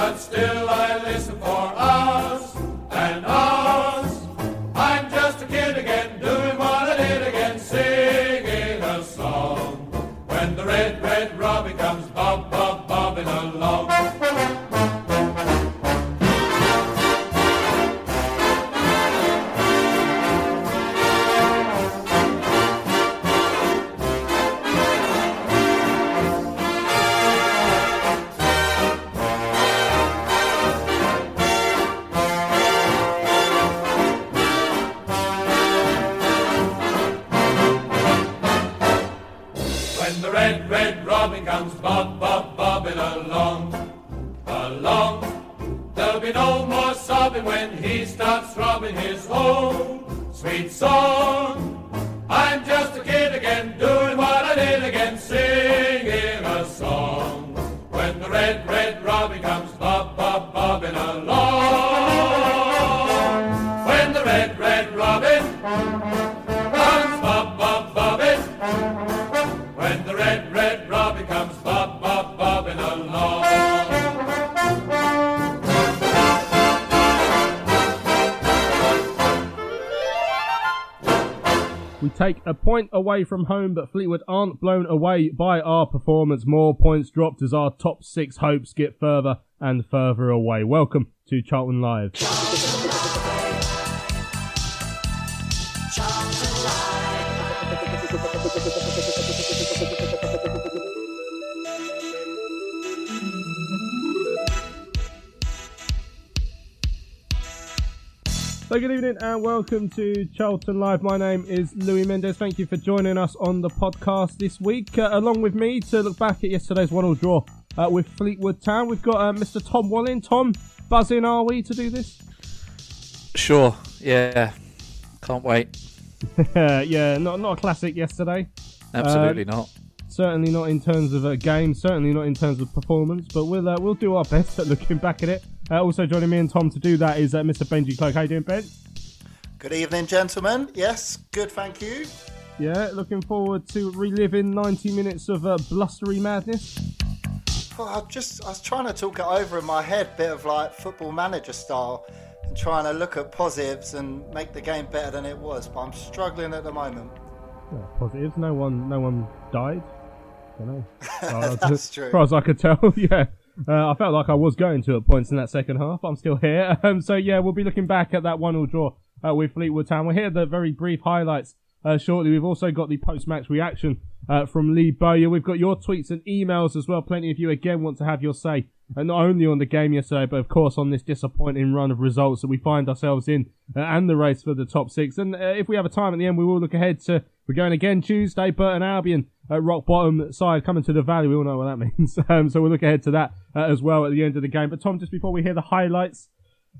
But still I listen for hours starts throbbing his own sweet song. I'm just a kid again, doing what I did again, singing a song. When the red, red robin take a point away from home, but Fleetwood aren't blown away by our performance. More points dropped as our top six hopes get further and further away. Welcome to Charlton Live. So good evening and welcome to Charlton Live. My name is Louis Mendes. Thank you for joining us on the podcast this week. Uh, along with me to look back at yesterday's one-all draw uh, with Fleetwood Town, we've got uh, Mr. Tom Wallin. Tom, buzzing are we to do this? Sure. Yeah. Can't wait. yeah, not not a classic yesterday. Absolutely Um, not. Certainly not in terms of a game. Certainly not in terms of performance. But we'll uh, we'll do our best at looking back at it. Uh, also joining me and Tom to do that is uh, Mr. Benji Cloak. How you doing, Ben? Good evening, gentlemen. Yes, good, thank you. Yeah, looking forward to reliving 90 minutes of uh, blustery madness. Well, I just I was trying to talk it over in my head, bit of like football manager style, and trying to look at positives and make the game better than it was. But I'm struggling at the moment. Yeah, positives. No one, no one died. I Don't know. That's as true. far as I could tell, yeah. Uh, I felt like I was going to at points in that second half. I'm still here. Um, so yeah, we'll be looking back at that one-all draw uh, with Fleetwood Town. We'll hear the very brief highlights uh, shortly. We've also got the post-match reaction uh, from Lee Bowyer. We've got your tweets and emails as well. Plenty of you again want to have your say, and not only on the game yesterday, but of course on this disappointing run of results that we find ourselves in, uh, and the race for the top six. And uh, if we have a time at the end, we will look ahead to we're going again Tuesday, Burton Albion at rock bottom side coming to the valley. We all know what that means. Um, so we'll look ahead to that uh, as well at the end of the game. But Tom, just before we hear the highlights,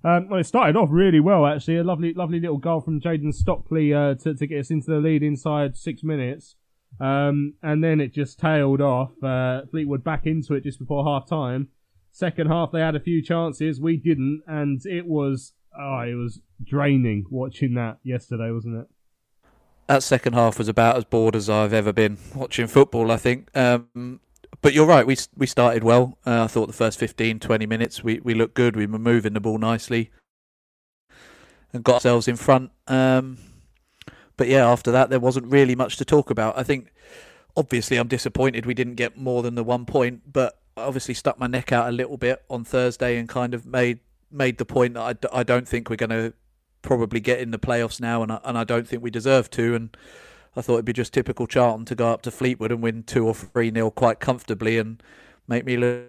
um, well, it started off really well actually. A lovely, lovely little goal from Jayden Stockley uh, to to get us into the lead inside six minutes. Um, and then it just tailed off. Uh, Fleetwood back into it just before half time. Second half, they had a few chances. We didn't, and it was oh, it was draining watching that yesterday, wasn't it? That second half was about as bored as I've ever been watching football. I think. Um, but you're right. We we started well. Uh, I thought the first 15, 20 minutes we we looked good. We were moving the ball nicely and got ourselves in front. Um, but yeah, after that there wasn't really much to talk about. I think obviously I'm disappointed we didn't get more than the one point, but I obviously stuck my neck out a little bit on Thursday and kind of made made the point that I, I don't think we're going to probably get in the playoffs now, and I, and I don't think we deserve to. And I thought it'd be just typical Charlton to go up to Fleetwood and win two or three nil quite comfortably and make me look,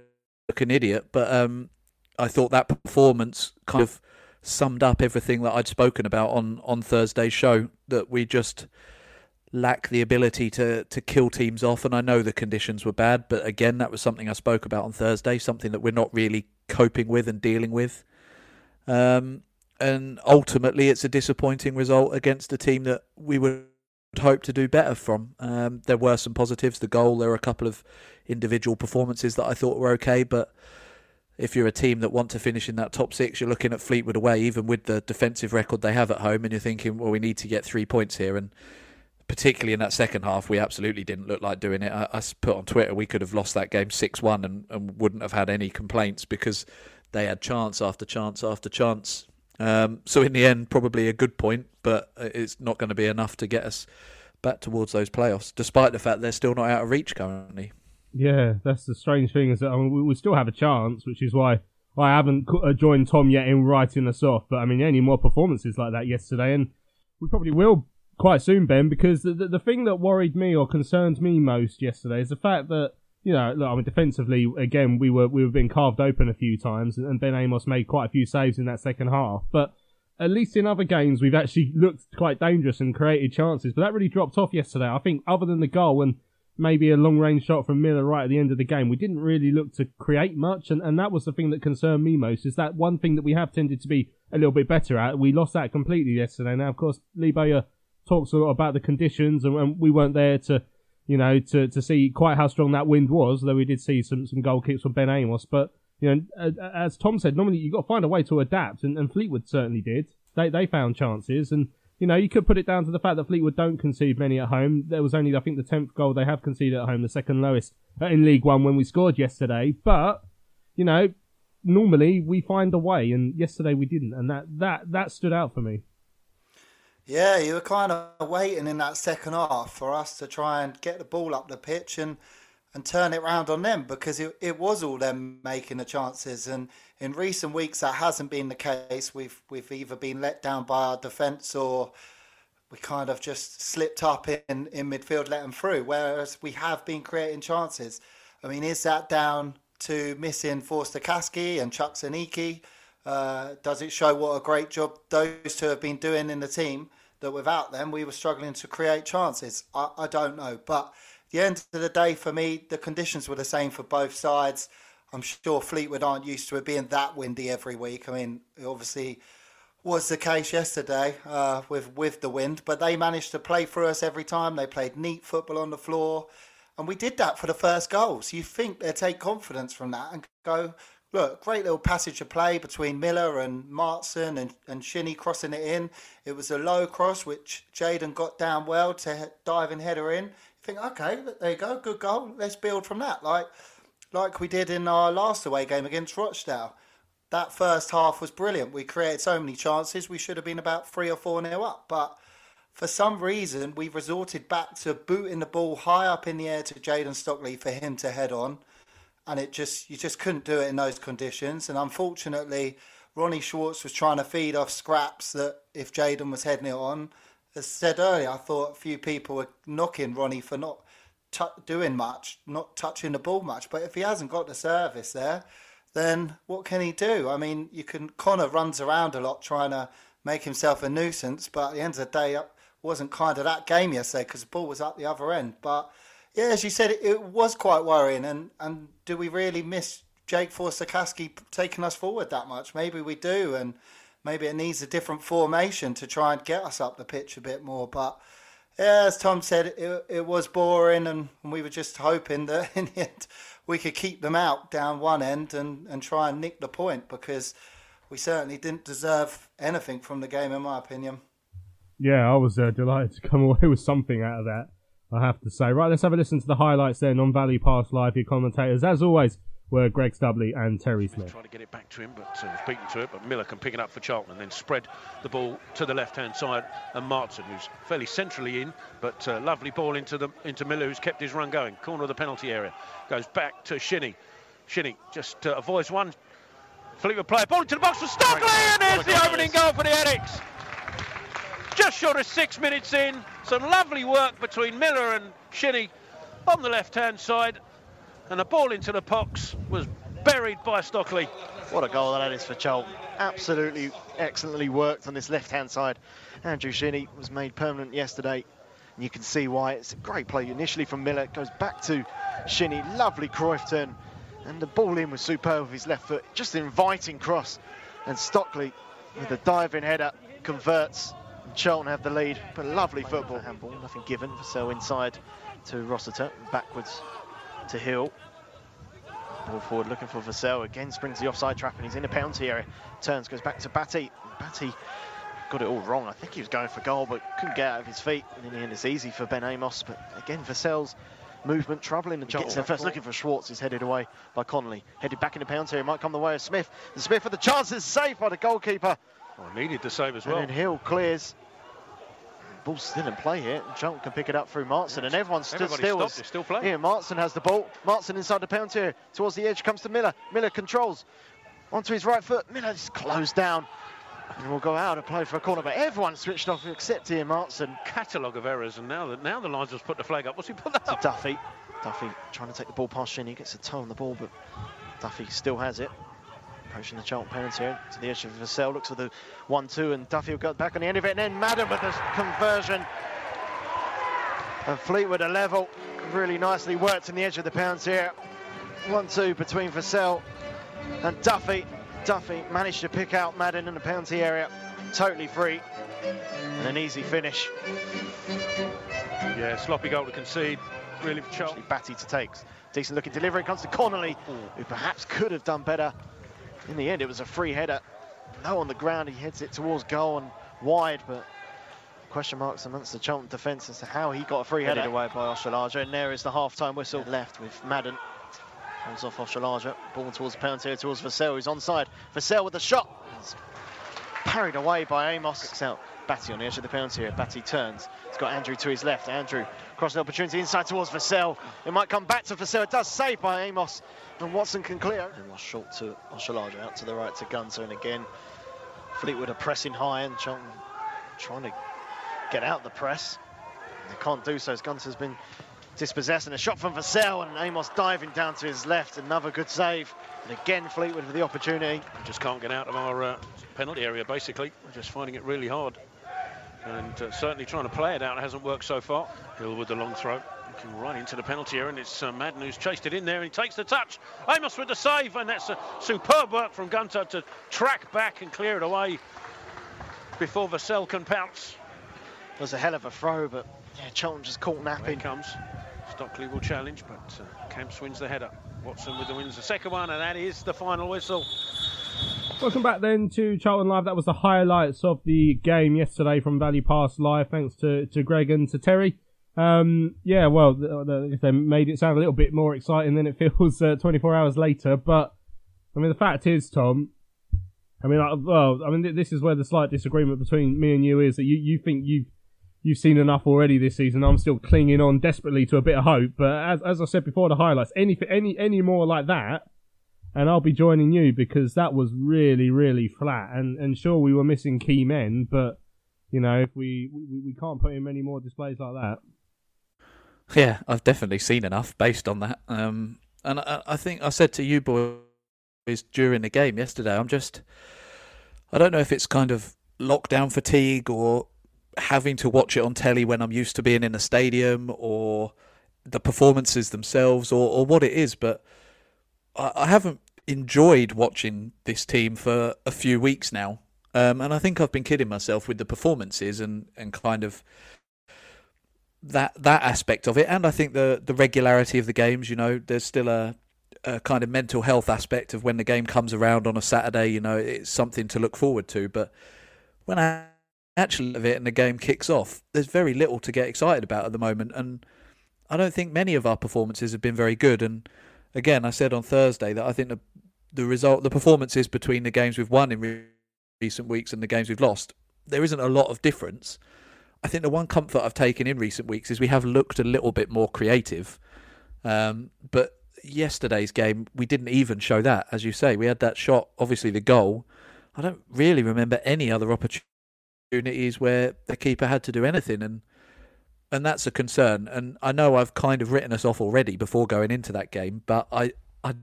look an idiot. But um, I thought that performance kind of summed up everything that I'd spoken about on on Thursday's show. That we just lack the ability to to kill teams off. And I know the conditions were bad, but again, that was something I spoke about on Thursday. Something that we're not really coping with and dealing with. Um, and ultimately, it's a disappointing result against a team that we would hope to do better from. Um, there were some positives. The goal, there were a couple of individual performances that I thought were okay, but if you're a team that want to finish in that top six, you're looking at Fleetwood away, even with the defensive record they have at home, and you're thinking, well, we need to get three points here. And particularly in that second half, we absolutely didn't look like doing it. I, I put on Twitter we could have lost that game six one and, and wouldn't have had any complaints because they had chance after chance after chance. Um, so in the end, probably a good point, but it's not going to be enough to get us back towards those playoffs, despite the fact they're still not out of reach currently. Yeah, that's the strange thing is that I mean, we, still have a chance, which is why I haven't uh, joined Tom yet in writing us off. But I mean, any more performances like that yesterday, and we probably will quite soon, Ben, because the, the, the thing that worried me or concerned me most yesterday is the fact that you know, look, I mean, defensively, again, we were we were being carved open a few times, and Ben Amos made quite a few saves in that second half. But at least in other games, we've actually looked quite dangerous and created chances. But that really dropped off yesterday. I think, other than the goal and maybe a long range shot from Millar right at the end of the game, we didn't really look to create much, and, and that was the thing that concerned me most. Is that one thing that we have tended to be a little bit better at? We lost that completely yesterday. Now, of course, Lee Bowyer talks a lot about the conditions, and, and, we weren't there to, you know, to, to see quite how strong that wind was. Though we did see some some goal kicks from Ben Amos, but you know, as Tom said, normally you've got to find a way to adapt, and, and Fleetwood certainly did. They they found chances, and you know, you could put it down to the fact that Fleetwood don't concede many at home. There was only, I think, the tenth goal they have conceded at home, the second lowest uh, in League One when we scored yesterday. But you know, normally we find a way, and yesterday we didn't, and that that that stood out for me. Yeah, you were kind of waiting in that second half for us to try and get the ball up the pitch and and turn it round on them because it, it was all them making the chances. And in recent weeks, that hasn't been the case. We've we've either been let down by our defence or we kind of just slipped up in, in midfield, let them through. Whereas we have been creating chances. I mean, is that down to missing Forster-Caskey and Chuks Aneke? Uh, does it show what a great job those two have been doing in the team? That without them, we were struggling to create chances. I, I don't know, but the end of the day, for me, the conditions were the same for both sides. I'm sure Fleetwood aren't used to it being that windy every week. I mean, obviously was the case yesterday uh, with with the wind, but they managed to play through us every time. They played neat football on the floor, and we did that for the first goal. So you think they'd take confidence from that and go, look, great little passage of play between Millar and Maatsen and, and Shinnie crossing it in. It was a low cross, which Jayden got down well to dive and header in. You think, okay, there you go, good goal. Let's build from that. Like like we did in our last away game against Rochdale. That first half was brilliant. We created so many chances. We should have been about three or four nil up. But for some reason, we've resorted back to booting the ball high up in the air to Jayden Stockley for him to head on and it just you just couldn't do it in those conditions. And unfortunately, Ronnie Schwartz was trying to feed off scraps that if Jayden was heading it on. As said earlier, I thought a few people were knocking Ronnie for not t- doing much, not touching the ball much. But if he hasn't got the service there, then what can he do? I mean, you can Connor runs around a lot trying to make himself a nuisance, but at the end of the day, wasn't kind of that game yesterday because the ball was at the other end. But yeah, as you said, it, was quite worrying. And, and do we really miss Jake Forster-Caskey taking us forward that much? Maybe we do, and maybe it needs a different formation to try and get us up the pitch a bit more. But yeah, as Tom said, it, it was boring, and we were just hoping that in the end we could keep them out down one end and, and try and nick the point because we certainly didn't deserve anything from the game, in my opinion. Yeah, I was uh, delighted to come away with something out of that. I have to say. Right, let's have a listen to the highlights then on Valley Pass Live, your commentators. As always, were Greg Stubley and Terry Smith. Trying to get it back to him, but uh, beaten to it. But Millar can pick it up for Charlton and then spread the ball to the left-hand side. And Maatsen, who's fairly centrally in, but uh, lovely ball into the into Millar, who's kept his run going. Corner of the penalty area, goes back to Shinnie. Shinnie just uh, avoids one. Fleetwood player, ball into the box for Stockley, and there's the opening goal for the Addicks. Just short of six minutes in, some lovely work between Millar and Shinnie on the left-hand side, and the ball into the box was buried by Stockley. What a goal that is for Charlton. Absolutely excellently worked on this left-hand side. Andrew Shinnie was made permanent yesterday. And you can see why. It's a great play initially from Millar. Goes back to Shinnie. Lovely Cruyff turn. And the ball in was superb with his left foot. Just inviting cross. And Stockley, with a diving header, converts. And Charlton have the lead. But lovely football. Handball, nothing given. Vassell inside to Rossiter. Backwards to Hill. Ball forward looking for Vassell. Again springs the offside trap and he's in the penalty area. Turns, goes back to Batty. Batty got it all wrong. I think he was going for goal but couldn't get out of his feet. And in the end it's easy for Ben Amos. But again, Vassell's movement troubling the Gets there first looking for Schwartz. He's headed away by Connolly. Headed back in the penalty area. Might come the way of Smith. And Smith for the chance is saved by the goalkeeper. Oh, needed the save as well. And then Hill clears. Ball's still in play here. Charlton can pick it up through Maatsen, and everyone stood Everybody still. stopped, still playing. Here, Maatsen has the ball. Maatsen inside the penalty area. Towards the edge comes to Millar. Millar controls. Onto his right foot. Millar is closed down. And will go out and play for a corner, but everyone switched off except Ian Maatsen. Catalogue of errors, and now that now the linesman's put the flag up. What's he put that up? Duffy. Duffy trying to take the ball past Shinnie. Gets a toe on the ball, but Duffy still has it. Approaching the Charlton penalty area to the edge of Vassell. Looks for the 1-2 and Duffy will go back on the end of it. And then Madden with the conversion. And Fleetwood a level. Really nicely worked in the edge of the penalty here. 1-2 between Vassell and Duffy. Duffy managed to pick out Madden in the penalty area. Totally free. And an easy finish. Yeah, sloppy goal to concede. Really for Charlton. Batty to takes. Decent looking delivery comes to Connolly, who perhaps could have done better. In the end, it was a free header. No on the ground, he heads it towards goal and wide, but question marks amongst the Charlton defence as to how he got a free header. away by Oshilaja, and there is the half-time whistle left with Madden. Holds off Oshilaja, ball towards the penalty area, towards Vassell, who's onside. Vassell with the shot. It's parried away by Amos. Kicks out Batty on the edge of the penalty area. Batty turns. He's got Andrew to his left. Andrew crossing the opportunity inside towards Vassell. It might come back to Vassell. It does save by Amos. And Watson can clear. And lost short to Oshilaja out to the right to Gunter. And again, Fleetwood are pressing high and Charlton trying to get out the press. They can't do so as Gunter's been dispossessed. And a shot from Vassell and Amos diving down to his left. Another good save. And again, Fleetwood with the opportunity. We just can't get out of our uh, penalty area, basically. We're just finding it really hard. And uh, certainly trying to play it out It hasn't worked so far. Hill with the long throw. Looking right into the penalty area, and it's uh, Madden who's chased it in there, and he takes the touch. Amos with the save, and that's a superb work from Gunter to track back and clear it away before Vassell can pounce. It was a hell of a throw, but yeah, Charlton just caught Here napping. it comes. Stockley will challenge, but uh, Camps wins the header. Watson with the wins the second one, and that is the final whistle. Welcome back then to Charlton Live. That was the highlights of the game yesterday from Valley Pass Live. Thanks to, to Greg and to Terry. Um, yeah, well, the, the, they made it sound a little bit more exciting than it feels uh, 24 hours later. But I mean, the fact is, Tom. I mean, I, well, I mean, th- this is where the slight disagreement between me and you is that you, you think you've you've seen enough already this season. I'm still clinging on desperately to a bit of hope. But as as I said before, the highlights, any any any more like that, and I'll be joining you because that was really really flat. And and sure, we were missing key men, but you know, if we we, we can't put in many more displays like that. Yeah, I've definitely seen enough based on that. Um, and I, I think I said to you boys during the game yesterday, I'm just, I don't know if it's kind of lockdown fatigue or having to watch it on telly when I'm used to being in a stadium or the performances themselves or, or what it is, but I, haven't enjoyed watching this team for a few weeks now. Um, and I think I've been kidding myself with the performances and, and kind of that that aspect of it, and I think the the regularity of the games. You know, there's still a, a kind of mental health aspect of when the game comes around on a Saturday. You know, it's something to look forward to. But when I actually of it and the game kicks off, there's very little to get excited about at the moment, and I don't think many of our performances have been very good. And again, I said on Thursday that I think the the result, the performances between the games we've won in re- recent weeks and the games we've lost, there isn't a lot of difference. I think the one comfort I've taken in recent weeks is we have looked a little bit more creative. Um, but yesterday's game, we didn't even show that. As you say, we had that shot, obviously the goal. I don't really remember any other opportunities where the keeper had to do anything, and and that's a concern. And I know I've kind of written us off already before going into that game, but I I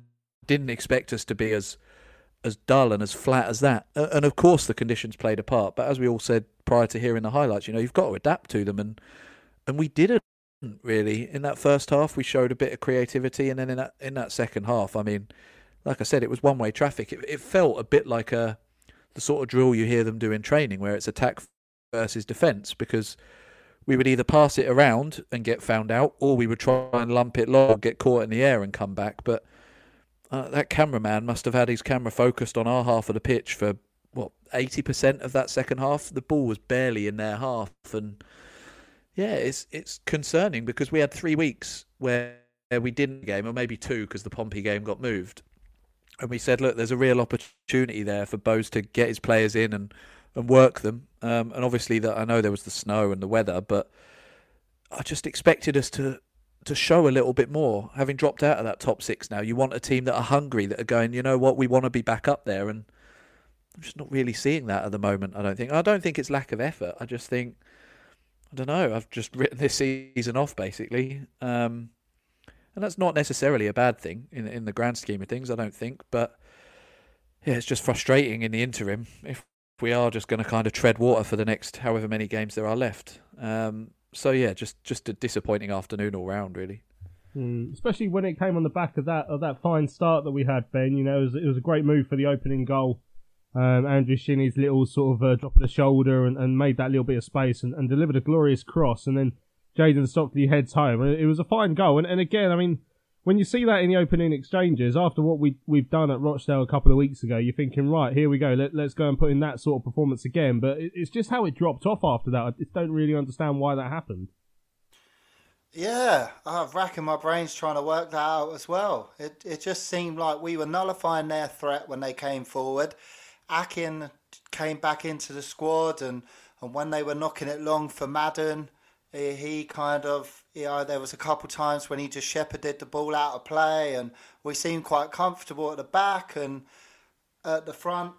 didn't expect us to be as as dull and as flat as that. And of course, the conditions played a part. But as we all said prior to hearing the highlights, you know, you've got to adapt to them, and and we didn't really in that first half. We showed a bit of creativity, and then in that in that second half, I mean, like I said, it was one way traffic. It, it felt a bit like a the sort of drill you hear them do in training, where it's attack versus defence, because we would either pass it around and get found out, or we would try and lump it low, get caught in the air, and come back. But uh, that cameraman must have had his camera focused on our half of the pitch for what eighty percent of that second half. The ball was barely in their half, and yeah, it's it's concerning because we had three weeks where we didn't game, or maybe two because the Pompey game got moved, and we said, look, there's a real opportunity there for Bose to get his players in and and work them. Um, and obviously, that I know there was the snow and the weather, but I just expected us to to show a little bit more. Having dropped out of that top six now, you want a team that are hungry, that are going, you know what, we want to be back up there. And I'm just not really seeing that at the moment, I don't think. I don't think it's lack of effort. I just think, I don't know, I've just written this season off, basically. Um, and that's not necessarily a bad thing in, in the grand scheme of things, I don't think. But yeah, it's just frustrating in the interim if we are just going to kind of tread water for the next however many games there are left. Um, so yeah, just just a disappointing afternoon all round, really. Mm, especially when it came on the back of that of that fine start that we had, Ben. You know, it was, it was a great move for the opening goal. Um, Andrew Shinnie's little sort of uh, drop of the shoulder and, and made that little bit of space and, and delivered a glorious cross. And then Jayden Stockley heads home. It was a fine goal. And, and again, I mean, when you see that in the opening exchanges, after what we we've done at Rochdale a couple of weeks ago, you're thinking, right, here we go, let, us go and put in that sort of performance again. But it, it's just how it dropped off after that. I just don't really understand why that happened. Yeah, I'm racking my brains trying to work that out as well. It it just seemed like we were nullifying their threat when they came forward. Akin came back into the squad, and, and when they were knocking it long for Madden, he, he kind of you know, there was a couple times when he just shepherded the ball out of play, and we seemed quite comfortable at the back and at the front.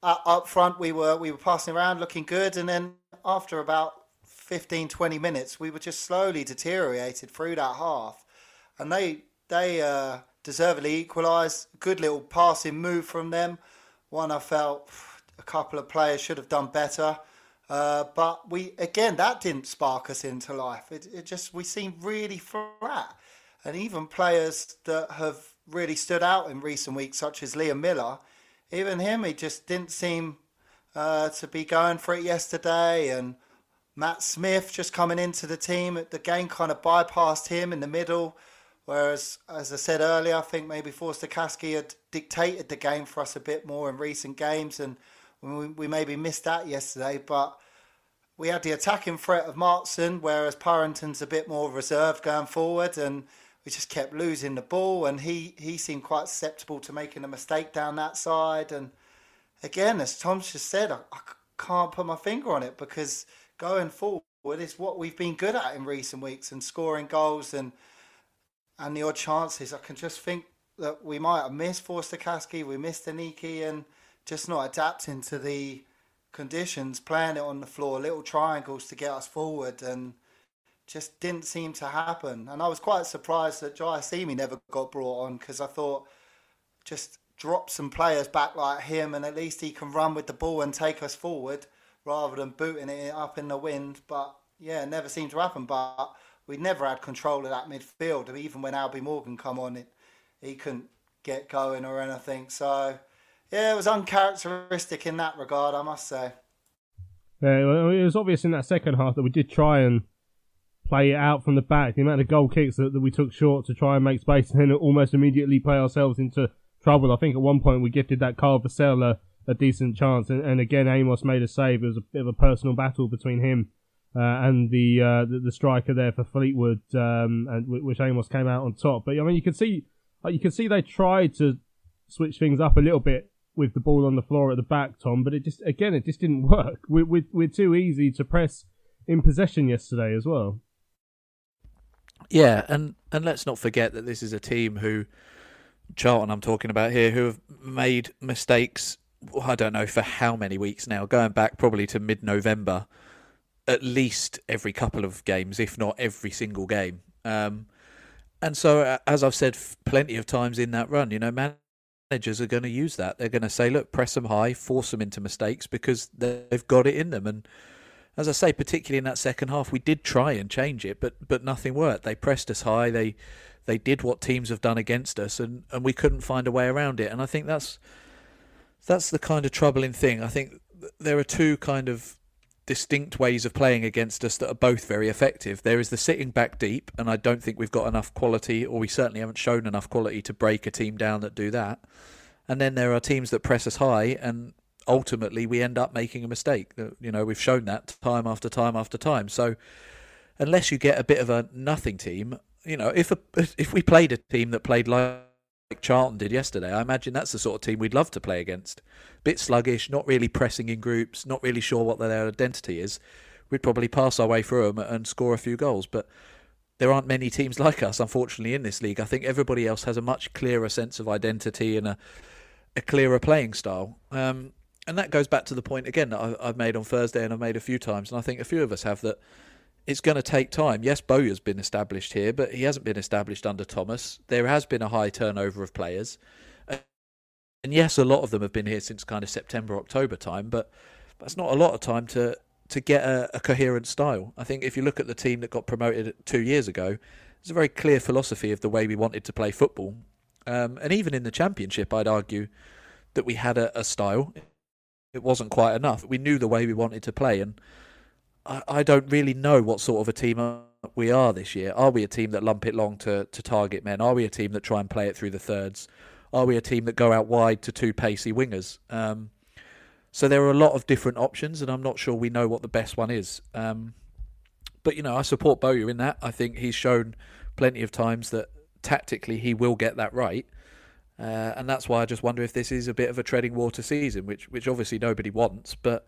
Uh, up front, we were we were passing around, looking good, and then after about 15, 20 minutes, we were just slowly deteriorated through that half, and they they uh, deservedly equalised. Good little passing move from them. One I felt a couple of players should have done better. Uh, but we again that didn't spark us into life. It, it just we seemed really flat, and even players that have really stood out in recent weeks, such as Liam Millar, even him, he just didn't seem uh, to be going for it yesterday. And Matt Smith just coming into the team, the game kind of bypassed him in the middle. Whereas, as I said earlier, I think maybe Forster Caskey had dictated the game for us a bit more in recent games, and we, we maybe missed that yesterday. But we had the attacking threat of Maatsen, whereas Purrington's a bit more reserved going forward, and we just kept losing the ball. And he, he seemed quite susceptible to making a mistake down that side. And again, as Tom's just said, I, I can't put my finger on it because going forward is what we've been good at in recent weeks and scoring goals and and the odd chances. I can just think that we might have missed Forster Caskey, we missed Aneke, and just not adapting to the conditions, playing it on the floor, little triangles to get us forward, and just didn't seem to happen. And I was quite surprised that Jaiyesimi never got brought on because I thought just drop some players back like him, and at least he can run with the ball and take us forward rather than booting it up in the wind. But yeah, it never seemed to happen. But we never had control of that midfield. Even when Albie Morgan come on, it he couldn't get going or anything. So yeah, it was uncharacteristic in that regard, I must say. Yeah, it was obvious in that second half that we did try and play it out from the back. The amount of goal kicks that, that we took short to try and make space and then almost immediately play ourselves into trouble. I think at one point we gifted that Carl Vassell a, a decent chance, and, and, again Amos made a save. It was a bit of a personal battle between him uh, and the, uh, the, the striker there for Fleetwood, um, and which Amos came out on top. But I mean, you could see Like you can see they tried to switch things up a little bit with the ball on the floor at the back, Tom, but it just again it just didn't work. We, we, we're too easy to press in possession yesterday as well. Yeah, and and let's not forget that this is a team who Charlton I'm talking about here who have made mistakes I don't know for how many weeks now, going back probably to mid-November, at least every couple of games, if not every single game. Um, and so, as I've said plenty of times in that run, you know, managers are going to use that. They're going to say, look, press them high, force them into mistakes because they've got it in them. And as I say, particularly in that second half, we did try and change it, but but nothing worked. They pressed us high. They they did what teams have done against us, and, and we couldn't find a way around it. And I think that's that's the kind of troubling thing. I think there are two kind of distinct ways of playing against us that are both very effective. There is the sitting back deep, and I don't think we've got enough quality, or we certainly haven't shown enough quality to break a team down that do that. And then there are teams that press us high, and ultimately we end up making a mistake. You know, we've shown that time after time after time. So unless you get a bit of a nothing team, you know, if a, if we played a team that played like like Charlton did yesterday, I imagine that's the sort of team we'd love to play against. Bit sluggish, not really pressing in groups, not really sure what their identity is. We'd probably pass our way through them and score a few goals. But there aren't many teams like us, unfortunately, in this league. I think everybody else has a much clearer sense of identity and a, a clearer playing style. Um, and that goes back to the point again that I've made on Thursday and I've made a few times, and I think a few of us have that it's going to take time. Yes, Bowyer's been established here, but he hasn't been established under Thomas. There has been a high turnover of players. And yes, a lot of them have been here since kind of September, October time, but that's not a lot of time to, to get a, a coherent style. I think if you look at the team that got promoted two years ago, there's a very clear philosophy of the way we wanted to play football. Um, and even in the Championship, I'd argue that we had a, a style. It wasn't quite enough. We knew the way we wanted to play, and I, don't really know what sort of a team we are this year. Are we a team that lump it long to, to target men? Are we a team that try and play it through the thirds? Are we a team that go out wide to two pacey wingers? Um, so there are a lot of different options, and I'm not sure we know what the best one is. Um, but you know, I support Bowyer in that. I think he's shown plenty of times that tactically he will get that right. Uh, and that's why I just wonder if this is a bit of a treading water season, which which obviously nobody wants. But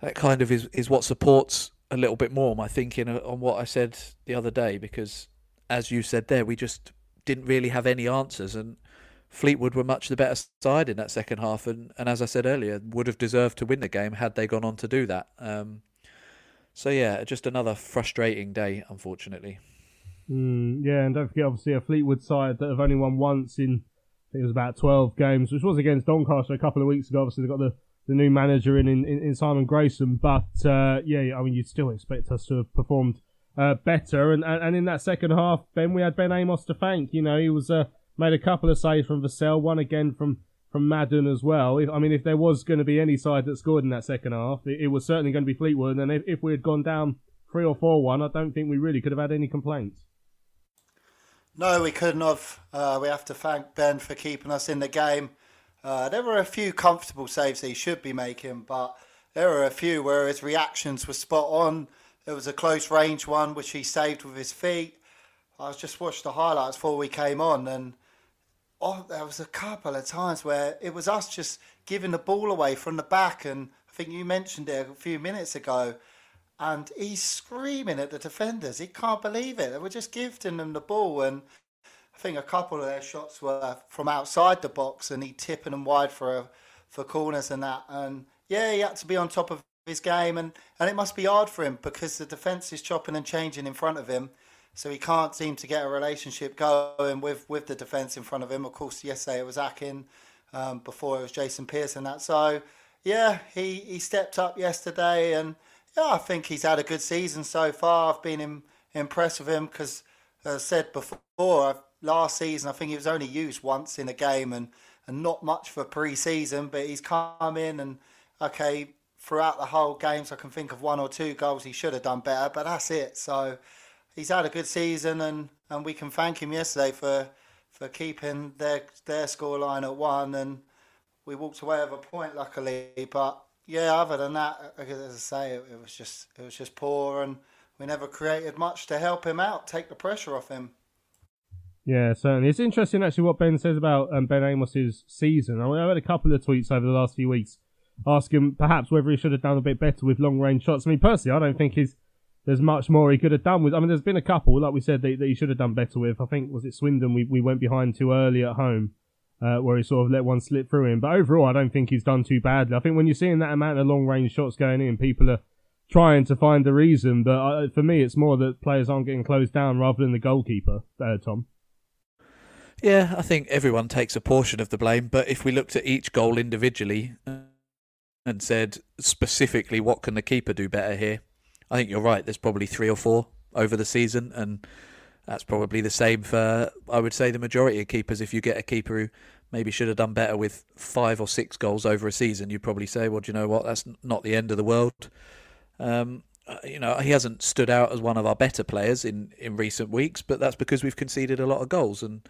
that kind of is, is what supports a little bit more my thinking on what I said the other day because as you said there we just didn't really have any answers and Fleetwood were much the better side in that second half and, and as I said earlier would have deserved to win the game had they gone on to do that. Um, so yeah just another frustrating day unfortunately. Mm, yeah and don't forget obviously a Fleetwood side that have only won once in I think it was about 12 games which was against Doncaster a couple of weeks ago. Obviously they got the the new manager in in, in Simon Grayson. But uh, yeah, I mean, you'd still expect us to have performed uh, better. And, and, and in that second half, Ben, we had Ben Amos to thank. You know, he was uh, made a couple of saves from Vassell, one again from from Madden as well. If, I mean, if there was going to be any side that scored in that second half, it, it was certainly going to be Fleetwood. And if, if we had gone down three or four one, I don't think we really could have had any complaints. No, we couldn't have. Uh, we have to thank Ben for keeping us in the game. Uh, there were a few comfortable saves he should be making, but there were a few where his reactions were spot on. There was a close range one which he saved with his feet. I was just watched the highlights before we came on, and oh, there was a couple of times where it was us just giving the ball away from the back, and I think you mentioned it a few minutes ago. And he's screaming at the defenders. He can't believe it. They were just gifting them the ball, and I think a couple of their shots were from outside the box, and he tipping them wide for for corners and that. And yeah, he had to be on top of his game, and and it must be hard for him because the defence is chopping and changing in front of him, so he can't seem to get a relationship going with with the defence in front of him. Of course, yesterday it was Akin, um, before it was Jason Pearson. That so yeah, he he stepped up yesterday, and yeah, I think he's had a good season so far. I've been in, impressed with him because, as I said before, I've last season. I think he was only used once in a game and, and not much for pre-season, but he's come in and okay throughout the whole games. I can think of one or two goals he should have done better, but that's it. So he's had a good season, and, and we can thank him yesterday for for keeping their their scoreline at one, and we walked away with a point luckily. But yeah, other than that, as I say, it, it was just it was just poor, and we never created much to help him out, take the pressure off him. Yeah, certainly. It's interesting actually what Ben says about um, Ben Amos's season. I mean, I've had a couple of tweets over the last few weeks asking perhaps whether he should have done a bit better with long range shots. I mean, personally, I don't think he's there's much more he could have done with. I mean, there's been a couple, like we said, that, that he should have done better with. I think was it Swindon we we went behind too early at home, uh, where he sort of let one slip through him. But overall, I don't think he's done too badly. I think when you're seeing that amount of long range shots going in, people are trying to find the reason. But uh, for me, it's more that players aren't getting closed down rather than the goalkeeper. Uh, Tom. Yeah, I think everyone takes a portion of the blame, but if we looked at each goal individually and said specifically what can the keeper do better here, I think you're right. There's probably three or four over the season, and that's probably the same for I would say the majority of keepers. If you get a keeper who maybe should have done better with five or six goals over a season, you'd probably say, well, do you know what? That's not the end of the world. Um, uh, you know, he hasn't stood out as one of our better players in, in recent weeks, but that's because we've conceded a lot of goals and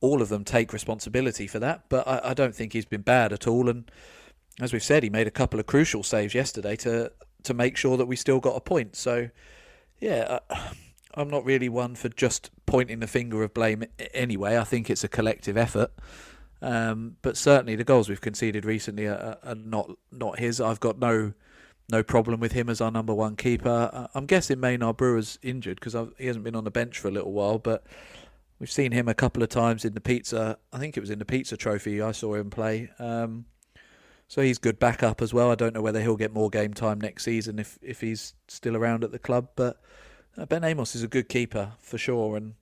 all of them take responsibility for that. But I, I don't think he's been bad at all. And as we've said, he made a couple of crucial saves yesterday to to make sure that we still got a point. So, yeah, I'm not really one for just pointing the finger of blame anyway. I think it's a collective effort. Um, but certainly the goals we've conceded recently are, are, not not his. I've got no no problem with him as our number one keeper. I'm guessing Maynard Brewer's injured because he hasn't been on the bench for a little while, but We've seen him a couple of times in the pizza. I think it was in the pizza trophy. I saw him play. Um, so he's good backup as well. I don't know whether he'll get more game time next season if if he's still around at the club. But uh, Ben Amos is a good keeper for sure, and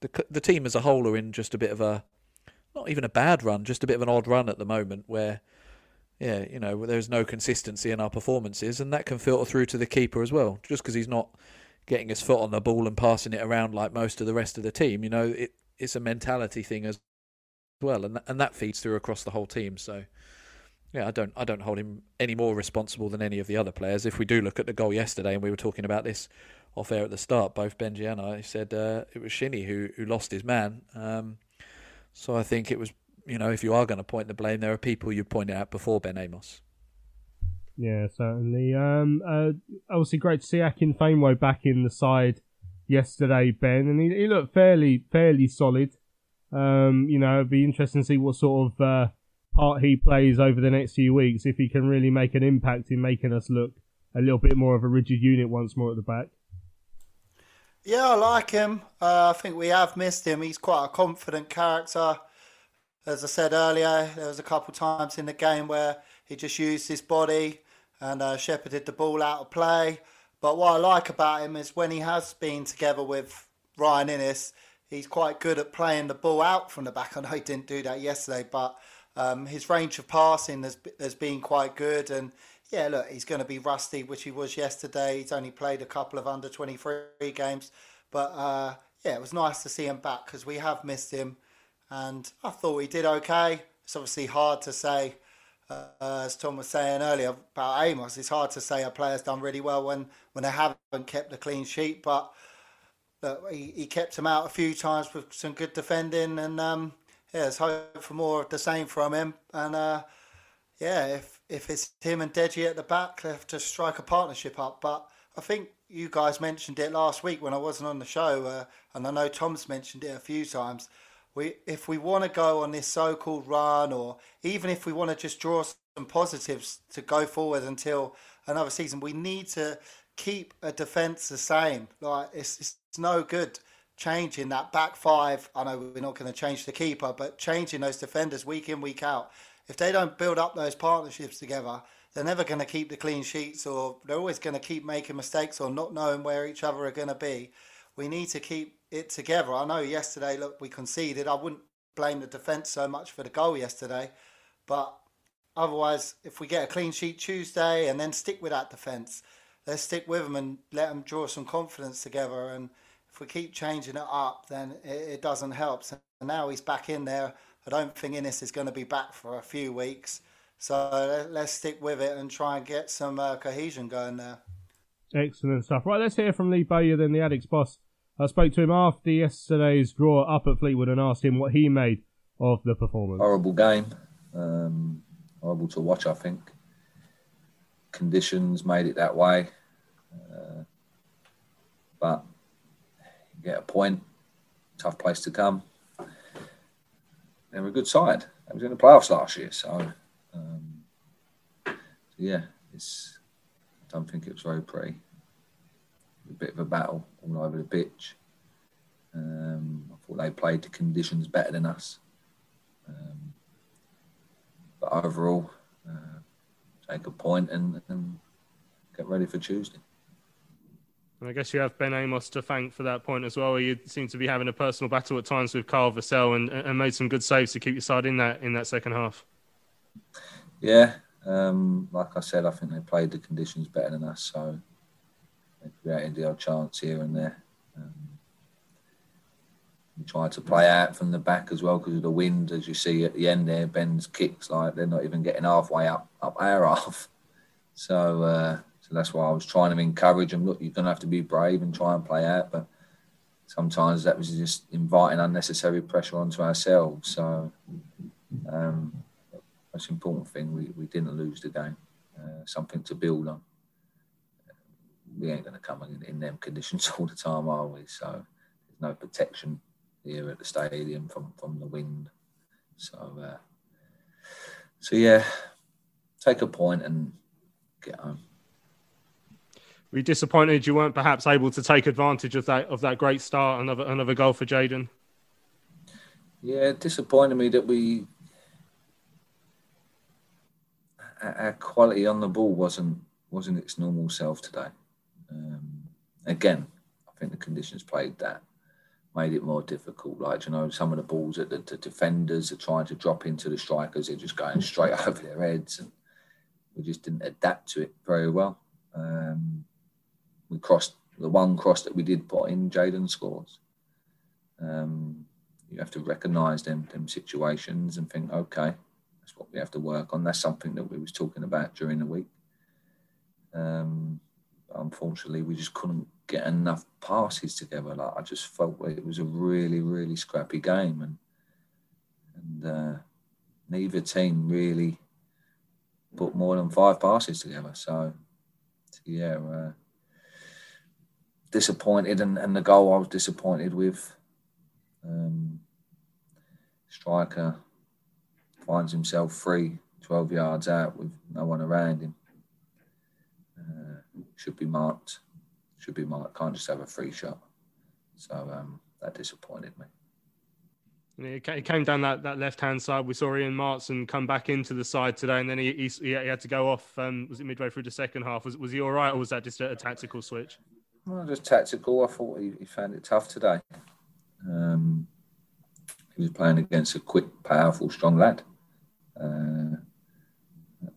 the the team as a whole are in just a bit of a not even a bad run, just a bit of an odd run at the moment where. Yeah, you know, there's no consistency in our performances, and that can filter through to the keeper as well. Just because he's not getting his foot on the ball and passing it around like most of the rest of the team. You know, it, it's a mentality thing as well, and and that feeds through across the whole team. So, yeah, I don't I don't hold him any more responsible than any of the other players. If we do look at the goal yesterday, and we were talking about this off air at the start, both Benji and I said uh, it was Shinnie who who lost his man. Um, so I think it was you know if you are going to point the blame, there are people you pointed out before Ben Amos. Yeah, certainly. Um, uh, obviously, great to see Akin Famewo back in the side yesterday, Ben, and he, he looked fairly fairly solid. Um, you know, it'd be interesting to see what sort of uh, part he plays over the next few weeks if he can really make an impact in making us look a little bit more of a rigid unit once more at the back. Yeah, I like him. Uh, I think we have missed him. He's quite a confident character. As I said earlier, there was a couple times in the game where he just used his body and uh, shepherded the ball out of play. But what I like about him is when he has been together with Ryan Inniss, he's quite good at playing the ball out from the back. I know he didn't do that yesterday, but um, his range of passing has, has been quite good. And yeah, look, he's going to be rusty, which he was yesterday. He's only played a couple of under 23 games. But uh, yeah, it was nice to see him back because we have missed him. And I thought he did okay. It's obviously hard to say uh, as Tom was saying earlier about Amos, it's hard to say a player's done really well when, when they haven't kept a clean sheet. But look, he, he kept him out a few times with some good defending, and um, yeah, there's hope for more of the same from him. And uh, yeah, if if it's him and Deji at the back, they have to strike a partnership up. But I think you guys mentioned it last week when I wasn't on the show, uh, and I know Tom's mentioned it a few times we if we want to go on this so-called run, or even if we want to just draw some positives to go forward until another season, we need to keep a defence the same. Like it's, it's no good changing that back five. I know we're not going to change the keeper, but changing those defenders week in week out. If they don't build up those partnerships together, they're never going to keep the clean sheets, or they're always going to keep making mistakes or not knowing where each other are going to be. We need to keep it together. I know yesterday, look, we conceded. I wouldn't blame the defence so much for the goal yesterday, but otherwise, if we get a clean sheet Tuesday and then stick with that defence, let's stick with them and let them draw some confidence together. And if we keep changing it up, then it, it doesn't help. So now he's back in there. I don't think Inniss is going to be back for a few weeks. So let's stick with it and try and get some uh, cohesion going there. Excellent stuff. Right, let's hear from Lee Bowyer, then the Addicks boss, I spoke to him after yesterday's draw up at Fleetwood and asked him what he made of the performance. Horrible game. Um, horrible to watch, I think. Conditions made it that way. Uh, but get a point. Tough place to come. they were a good side. They was in the playoffs last year, so, um, so yeah, it's. I don't think it was very pretty. A bit of a battle all over the pitch. Um, I thought they played the conditions better than us. Um, but overall, uh, take a point and, and get ready for Tuesday. And I guess you have Ben Amos to thank for that point as well. You seem to be having a personal battle at times with Carl Vassell and, and made some good saves to keep your side in that in that second half. Yeah, um, like I said, I think they played the conditions better than us, so created the odd chance here and there. Um, we tried to play out from the back as well because of the wind, as you see at the end there. Ben's kicks like they're not even getting halfway up up our half. So uh, so that's why I was trying to encourage them. Look, you're going to have to be brave and try and play out, but sometimes that was just inviting unnecessary pressure onto ourselves. So um, most important thing, we, we didn't lose the game. Uh, something to build on. We ain't going to come in, in them conditions all the time, are we? So there's no protection here at the stadium from, from the wind. So, uh, so yeah, take a point and get home. Were you disappointed you weren't perhaps able to take advantage of that of that great start? Another another goal for Jayden. Yeah, it disappointed me that we our quality on the ball wasn't wasn't its normal self today. Um, again, I think the conditions played that made it more difficult. Like you know, some of the balls that the, the defenders are trying to drop into the strikers, they're just going straight over their heads, and we just didn't adapt to it very well. Um, we crossed the one cross that we did put in. Jayden scores. Um, you have to recognise them them situations and think, okay, that's what we have to work on. That's something that we was talking about during the week. Um, unfortunately, we just couldn't get enough passes together. Like I just felt like it was a really, really scrappy game, and and uh, neither team really put more than five passes together. So, yeah, uh, disappointed, and, and the goal I was disappointed with. Um, striker finds himself free, 12 yards out with no one around him. Should be marked. Should be marked. Can't just have a free shot. So um, that disappointed me. It came down that, that left hand side. We saw Ian Maatsen come back into the side today, and then he, he, he had to go off. Um, was it midway through the second half? Was, was he all right, or was that just a, a tactical switch? Well, just tactical. I thought he, he found it tough today. Um, he was playing against a quick, powerful, strong lad. Uh,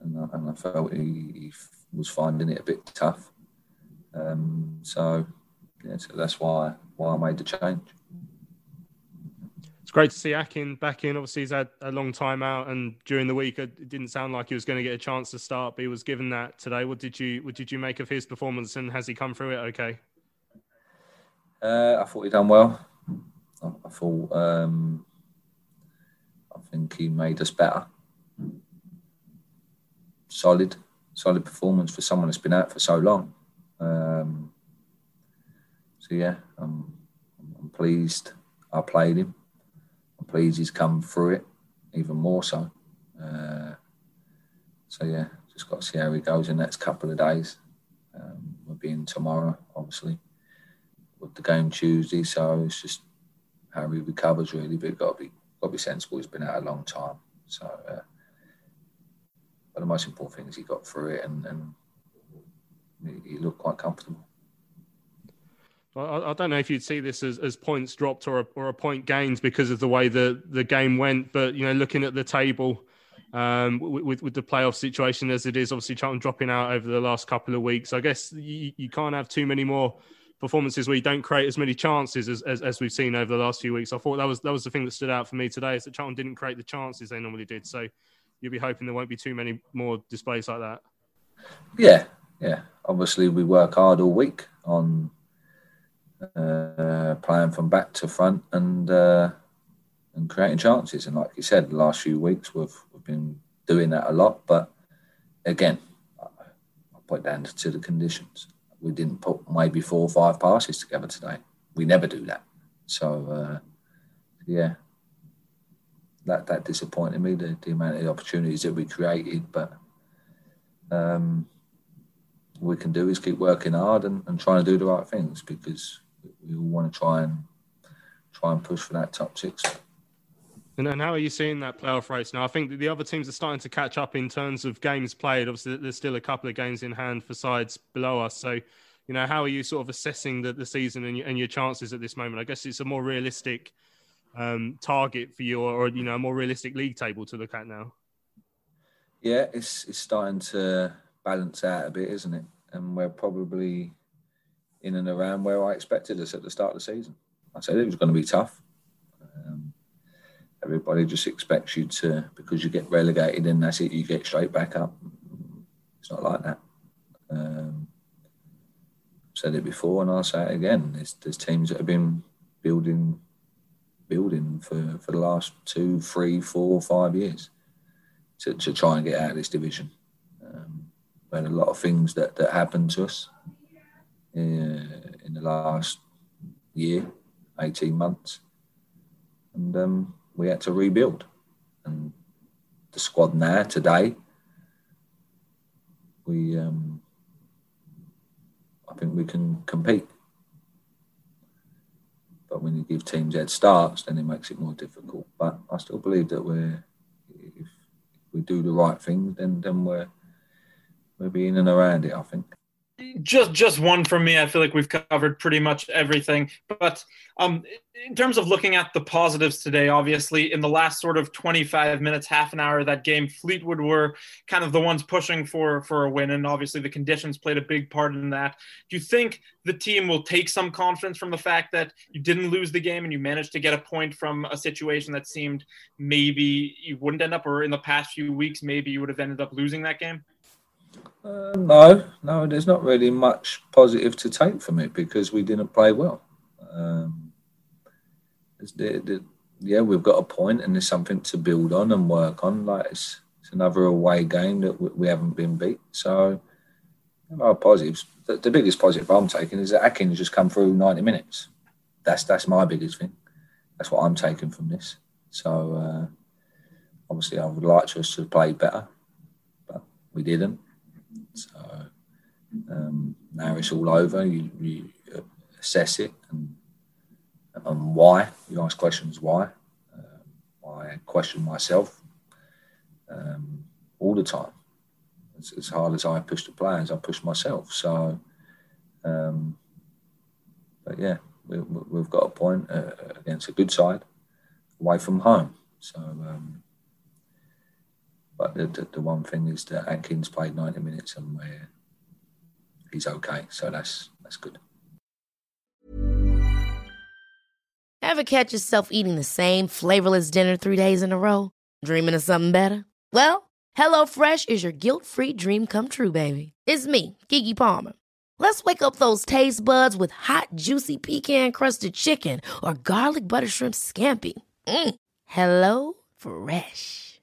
and, I, and, I, felt he, he, was finding it a bit tough. Um, so, yeah, so that's why why I made the change. It's great to see Akin back in. Obviously, he's had a long time out, and during the week, it didn't sound like he was going to get a chance to start, but he was given that today. What did you What did you make of his performance, and has he come through it okay? Uh, I thought he done well. I, I thought um, I think he made us better solid, solid performance for someone that's been out for so long. Um, so yeah, I'm, I'm pleased I played him. I'm pleased he's come through it even more so. Uh, so yeah, just got to see how he goes in the next couple of days. Um, we'll be in tomorrow, obviously, with the game Tuesday. So it's just how he recovers really, but got to be got to be sensible. He's been out a long time, so. Uh, but the most important thing is he got through it and, and he, looked quite comfortable. I, don't know if you'd see this as, as points dropped or a, or a point gained because of the way the, the game went, but you know, looking at the table um, with, with the playoff situation as it is, obviously Charlton dropping out over the last couple of weeks. I guess you, you can't have too many more performances where you don't create as many chances as, as, as, we've seen over the last few weeks. I thought that was that was the thing that stood out for me today is that Charlton didn't create the chances they normally did. So you'll be hoping there won't be too many more displays like that. Yeah, yeah. Obviously, we work hard all week on uh, playing from back to front and uh, and creating chances. And like you said, the last few weeks we've we've been doing that a lot. But again, I put down to the conditions. We didn't put maybe four or five passes together today. We never do that. So uh, yeah, that that disappointed me. The, the amount of opportunities that we created, but um, we can do is keep working hard and, and trying to do the right things because we all want to try and try and push for that top six. And, how are you seeing that playoff race now? I think the other teams are starting to catch up in terms of games played. Obviously, there's still a couple of games in hand for sides below us. So, you know, how are you sort of assessing the, the season and and your chances at this moment? I guess it's a more realistic um, target for you, or, you know, a more realistic league table to look at now. Yeah, it's it's starting to balance out a bit, isn't it? And we're probably in and around where I expected us at the start of the season. I said it was going to be tough. Um, everybody just expects you to, because you get relegated and that's it, you get straight back up. It's not like that. Um, said it before and I'll say it again. There's teams that have been building building for, for the last two, three, four, five years to, to try and get out of this division. Um, we had a lot of things that, that happened to us uh, in the last year, 18 months. And um, we had to rebuild. And the squad now, today, we, um, I think we can compete. But when you give teams head starts, then it makes it more difficult. But I still believe that we're, if we do the right thing, then then we're we're being and around it. I think just just one from me. I feel like we've covered pretty much everything. But um, in terms of looking at the positives today, obviously in the last sort of 25 minutes, half an hour that game, Fleetwood were kind of the ones pushing for for a win, and obviously the conditions played a big part in that. Do you think the team will take some confidence from the fact that you didn't lose the game and you managed to get a point from a situation that seemed maybe you wouldn't end up, or in the past few weeks maybe you would have ended up losing that game? Uh, no, no, there's not really much positive to take from it because we didn't play well. Um, the, the, yeah, we've got a point and there's something to build on and work on. Like it's, it's another away game that we, we haven't been beat. So, are positives. The, the, biggest positive I'm taking is that Akin's just come through 90 minutes. That's that's my biggest thing. That's what I'm taking from this. So, uh, obviously, I would like us to play better, but we didn't. So um, now it's all over. You, you assess it and, and why. You ask questions why. Um, I question myself um, all the time. It's, as hard as I push the players, I push myself. So, um, but yeah, we, have got a point uh, against a good side away from home. So, um, but the, the, the, one thing is that Akin's played 90 minutes and where he's okay. So that's that's good. Ever catch yourself eating the same flavorless dinner three days in a row? Dreaming of something better? Well, HelloFresh is your guilt-free dream come true, baby. It's me, Keke Palmer. Let's wake up those taste buds with hot, juicy pecan-crusted chicken or garlic butter shrimp scampi. Mm. Hello Fresh.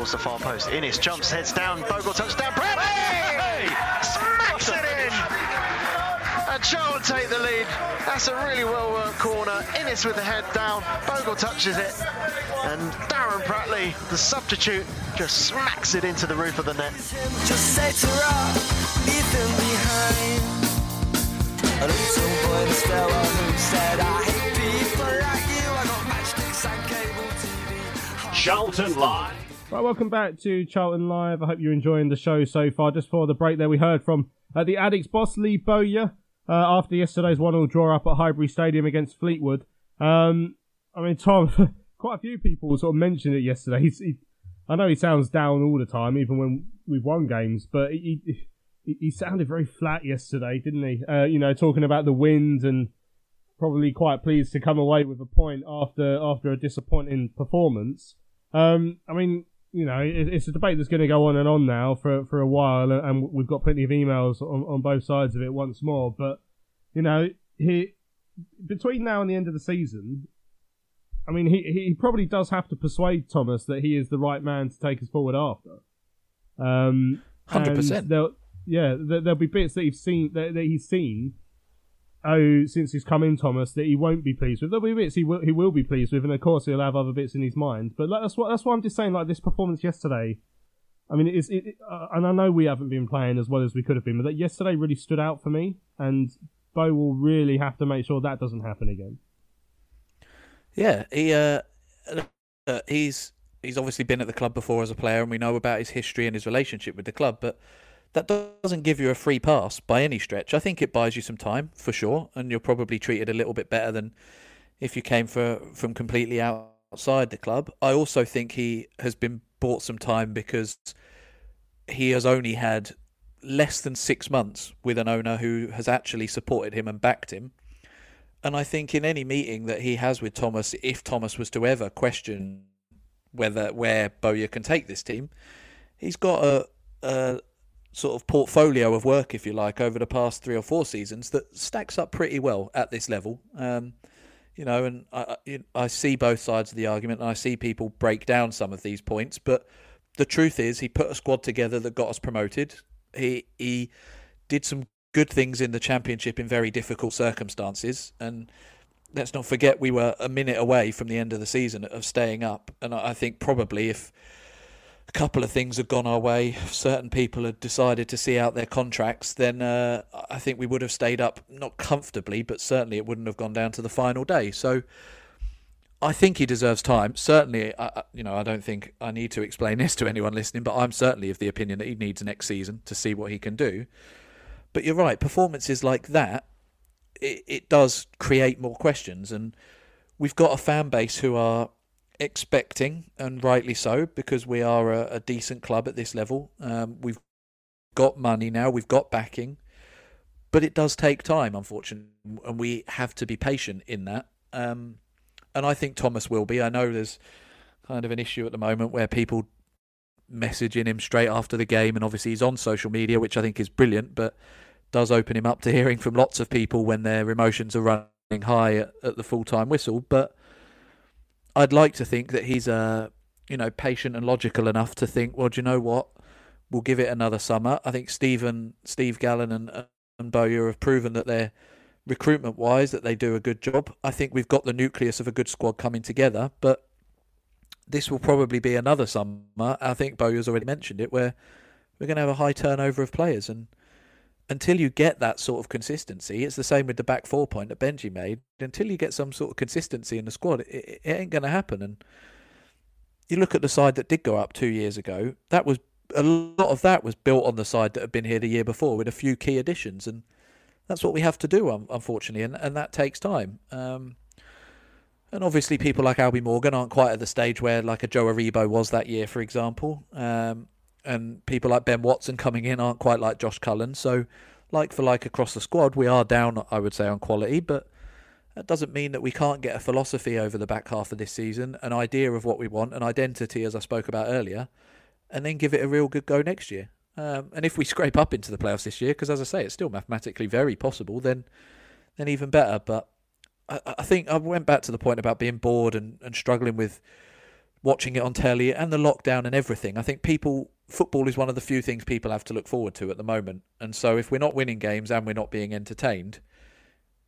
Towards the far post. Inniss jumps, heads down, Bogle touchdown, Pratley! Smacks it in! And Charlton take the lead. That's a really well worked corner. Inniss with the head down. Bogle touches it. And Darren Pratley, the substitute, just smacks it into the roof of the net. Just say to Rob, leave him behind. A little boy in the who said, I hate people like you. I got matchsticks and cable TV. Charlton Live. Right, welcome back to Charlton Live. I hope you're enjoying the show so far. Just before the break there, we heard from uh, the Addicks boss, Lee Bowyer, uh, after yesterday's 1-0 draw up at Highbury Stadium against Fleetwood. Um, I mean, Tom, quite a few people sort of mentioned it yesterday. He's, he, I know he sounds down all the time, even when we've won games, but he, he, he sounded very flat yesterday, didn't he? Uh, you know, talking about the wind and probably quite pleased to come away with a point after after a disappointing performance. Um, I mean, you know, it, it's a debate that's going to go on and on now for for a while, and we've got plenty of emails on, on both sides of it once more. But you know, he between now and the end of the season, I mean, he he probably does have to persuade Thomas that he is the right man to take us forward after. Um, Hundred percent. Yeah, there, there'll be bits that he's seen that, that he's seen. Oh, since he's come in, Thomas, that he won't be pleased with. There'll be bits he will he will be pleased with, and of course he'll have other bits in his mind. But like, that's what that's why I'm just saying. Like this performance yesterday, I mean, it's it, it, uh, and I know we haven't been playing as well as we could have been, but that yesterday really stood out for me. And Bo will really have to make sure that doesn't happen again. Yeah, he uh, uh, he's he's obviously been at the club before as a player, and we know about his history and his relationship with the club. But that doesn't give you a free pass by any stretch. I think it buys you some time for sure, and you're probably treated a little bit better than if you came for from completely outside the club. I also think he has been bought some time because he has only had less than six months with an owner who has actually supported him and backed him. And I think in any meeting that he has with Thomas, if Thomas was to ever question whether where Bowyer can take this team, he's got a, a sort of portfolio of work, if you like, over the past three or four seasons that stacks up pretty well at this level. Um, you know, and I, I- see both sides of the argument, and I see people break down some of these points. But the truth is, he put a squad together that got us promoted. He he did some good things in the championship in very difficult circumstances, and let's not forget we were a minute away from the end of the season of staying up. And I think probably if a couple of things had gone our way, certain people had decided to see out their contracts, then uh, I think we would have stayed up, not comfortably, but certainly it wouldn't have gone down to the final day. So I think he deserves time. Certainly, I, you know, I don't think I need to explain this to anyone listening, but I'm certainly of the opinion that he needs next season to see what he can do. But you're right, performances like that, it, it does create more questions, and we've got a fan base who are expecting, and rightly so, because we are a, a decent club at this level. Um, we've got money now, we've got backing, but it does take time, unfortunately, and we have to be patient in that. Um, and I think Thomas will be. I know there's kind of an issue at the moment where people messaging him straight after the game, and obviously he's on social media, which I think is brilliant, but does open him up to hearing from lots of people when their emotions are running high at, at the full time whistle. But I'd like to think that he's uh, you know patient and logical enough to think, well, do you know what? We'll give it another summer. I think Stephen, Steve Gallen, and and Bowyer have proven that they're recruitment wise that they do a good job. I think we've got the nucleus of a good squad coming together, but this will probably be another summer. I think Bowyer's already mentioned it, where we're going to have a high turnover of players, and until you get that sort of consistency, it's the same with the back four point that Benji made. Until you get some sort of consistency in the squad, it, it ain't going to happen. And you look at the side that did go up two years ago. That was a lot of that was built on the side that had been here the year before with a few key additions, and that's what we have to do, unfortunately, and, and that takes time. Um, and obviously, people like Albie Morgan aren't quite at the stage where, like, a Joe Aribo was that year, for example. Um, and people like Ben Watson coming in aren't quite like Josh Cullen. So, like for like across the squad, we are down, I would say, on quality, but that doesn't mean that we can't get a philosophy over the back half of this season, an idea of what we want, an identity, as I spoke about earlier, and then give it a real good go next year. Um, and if we scrape up into the playoffs this year, because as I say, it's still mathematically very possible, then then even better. But I, I think I went back to the point about being bored and, and struggling with watching it on telly and the lockdown and everything. I think people football is one of the few things people have to look forward to at the moment. And so if we're not winning games and we're not being entertained,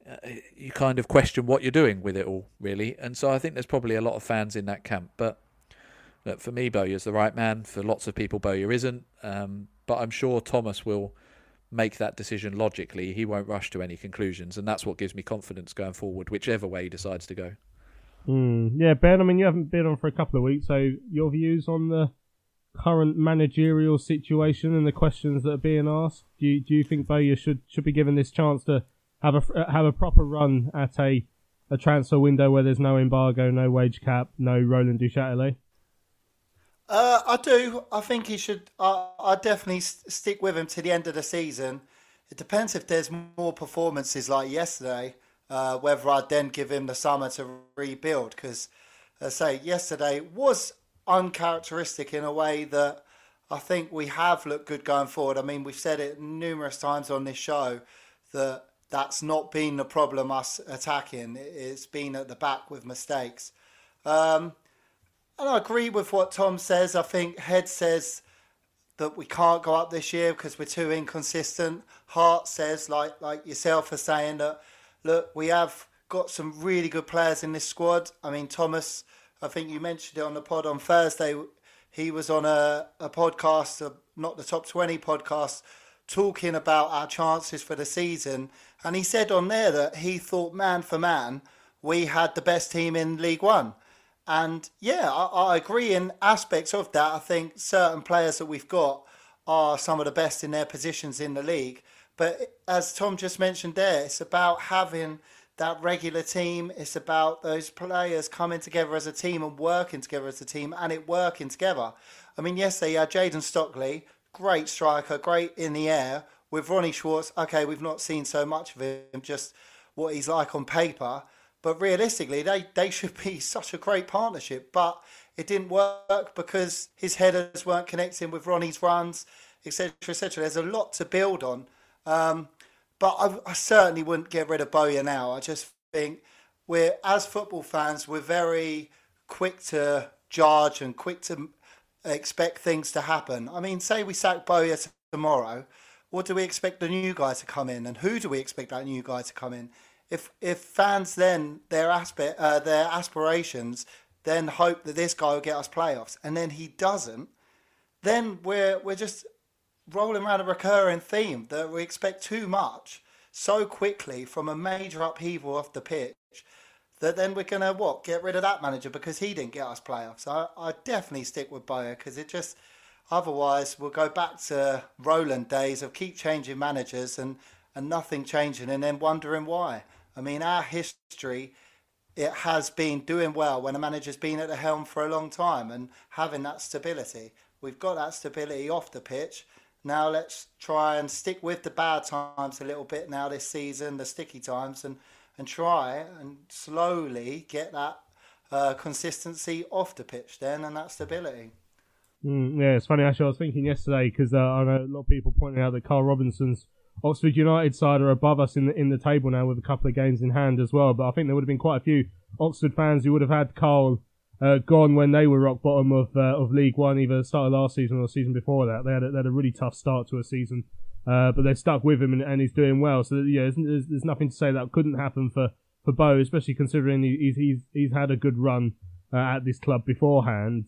uh, you kind of question what you're doing with it all, really. And so I think there's probably a lot of fans in that camp. But look, for me, Bowyer's the right man. For lots of people, Bowyer isn't. Um, but I'm sure Thomas will make that decision logically. He won't rush to any conclusions, and that's what gives me confidence going forward, whichever way he decides to go. Mm, yeah, Ben. I mean, you haven't been on for a couple of weeks, so your views on the current managerial situation and the questions that are being asked. Do you, do you think Bowyer should should be given this chance to have a have a proper run at a a transfer window where there's no embargo, no wage cap, no Roland Duchâtelet? Uh, I do. I think he should. I, I definitely s- stick with him to the end of the season. It depends if there's more performances like yesterday, uh, whether I'd then give him the summer to rebuild. Because, I say, yesterday was uncharacteristic in a way that I think we have looked good going forward. I mean, we've said it numerous times on this show that that's not been the problem us attacking. It- It's been at the back with mistakes. Um, and I agree with what Tom says. I think Head says that we can't go up this year because we're too inconsistent. Heart says, like like yourself are saying, that look, we have got some really good players in this squad. I mean, Thomas, I think you mentioned it on the pod on Thursday. He was on a, a podcast, uh, not the top 20 podcast, talking about our chances for the season. And he said on there that he thought, man for man, we had the best team in League One. And yeah, I, I agree in aspects of that. I think certain players that we've got are some of the best in their positions in the league. But as Tom just mentioned there, it's about having that regular team. It's about those players coming together as a team and working together as a team and it working together. I mean, yes, they had Jayden Stockley, great striker, great in the air. With Ronnie Schwartz, okay, we've not seen so much of him, just what he's like on paper. But realistically, they, they should be such a great partnership. But it didn't work because his headers weren't connecting with Ronnie's runs, etc., etc. There's a lot to build on. Um, but I, I certainly wouldn't get rid of Bowyer now. I just think we're, as football fans, we're very quick to judge and quick to expect things to happen. I mean, say we sack Bowyer tomorrow, what do we expect the new guy to come in, and who do we expect that new guy to come in? If if fans then their aspect uh, their aspirations then hope that this guy will get us playoffs, and then he doesn't, then we're we're just rolling around a recurring theme that we expect too much so quickly from a major upheaval off the pitch that then we're gonna what get rid of that manager because he didn't get us playoffs. I I definitely stick with Bowyer because it just otherwise we'll go back to Roland days of keep changing managers and and nothing changing and then wondering why. I mean our history it has been doing well when a manager's been at the helm for a long time and having that stability. We've got that stability off the pitch. Now let's try and stick with the bad times a little bit now this season, the sticky times, and, and try and slowly get that uh, consistency off the pitch then and that stability. Mm, yeah, it's funny. Actually, I was thinking yesterday because uh, I know a lot of people pointing out that Carl Robinson's Oxford United side are above us in the in the table now with a couple of games in hand as well. But I think there would have been quite a few Oxford fans who would have had Carl uh, gone when they were rock bottom of uh, of League One, either the start of last season or season before that. They had a, they had a really tough start to a season, uh, but they stuck with him and, and he's doing well. So yeah, there's, there's, there's nothing to say that couldn't happen for for Bo, especially considering he's he's he's had a good run. Uh, at this club beforehand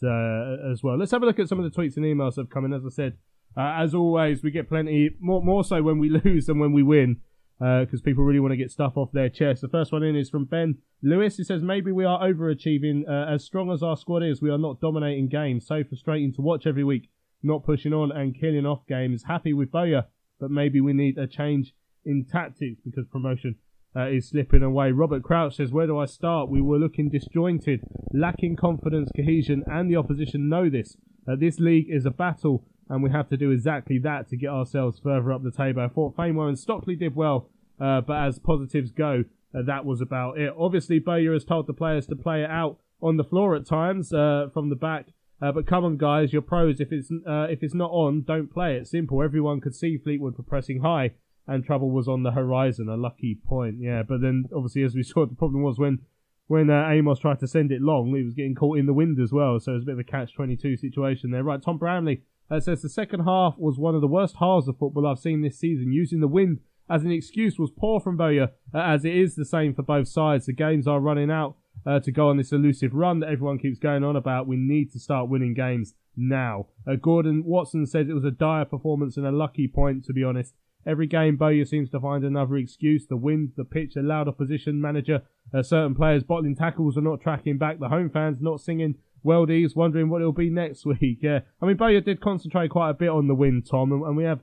as well. Let's have a look at some of the tweets and emails that have come in. As I said, as always, we get plenty more more so when we lose than when we win, because people really want to get stuff off their chest. The first one in is from Ben Lewis. He says maybe we are overachieving. Uh, as strong as our squad is, we are not dominating games. So frustrating to watch every week. Not pushing on and killing off games. Happy with Bowyer, but maybe we need a change in tactics because promotion uh, is slipping away. Robert Crouch says, Where do I start? We were looking disjointed, lacking confidence, cohesion, and the opposition know this. Uh, this league is a battle, and we have to do exactly that to get ourselves further up the table. I thought Famewo and Stockley did well, uh, but as positives go, uh, that was about it. Obviously, Bowyer has told the players to play it out on the floor at times uh, from the back. Uh, but come on, guys, you're pros. If it's uh, if it's not on, don't play it. Simple. Everyone could see Fleetwood were pressing high, and trouble was on the horizon. A lucky point, yeah. But then, obviously, as we saw, the problem was when when uh, Amos tried to send it long, he was getting caught in the wind as well. So it was a bit of a catch twenty two situation there. Right, Tom Brownlee uh, says the second half was one of the worst halves of football I've seen this season. Using the wind as an excuse was poor from Bowyer, uh, as it is the same for both sides. The games are running out uh, to go on this elusive run that everyone keeps going on about. We need to start winning games now. Uh, Gordon Watson says it was a dire performance and a lucky point, to be honest. Every game, Bowyer seems to find another excuse. The wind, the pitch, a loud opposition manager, uh, certain players bottling tackles are not tracking back, the home fans not singing Weldies, wondering what it'll be next week. Yeah, I mean, Bowyer did concentrate quite a bit on the win, Tom, and, and we have,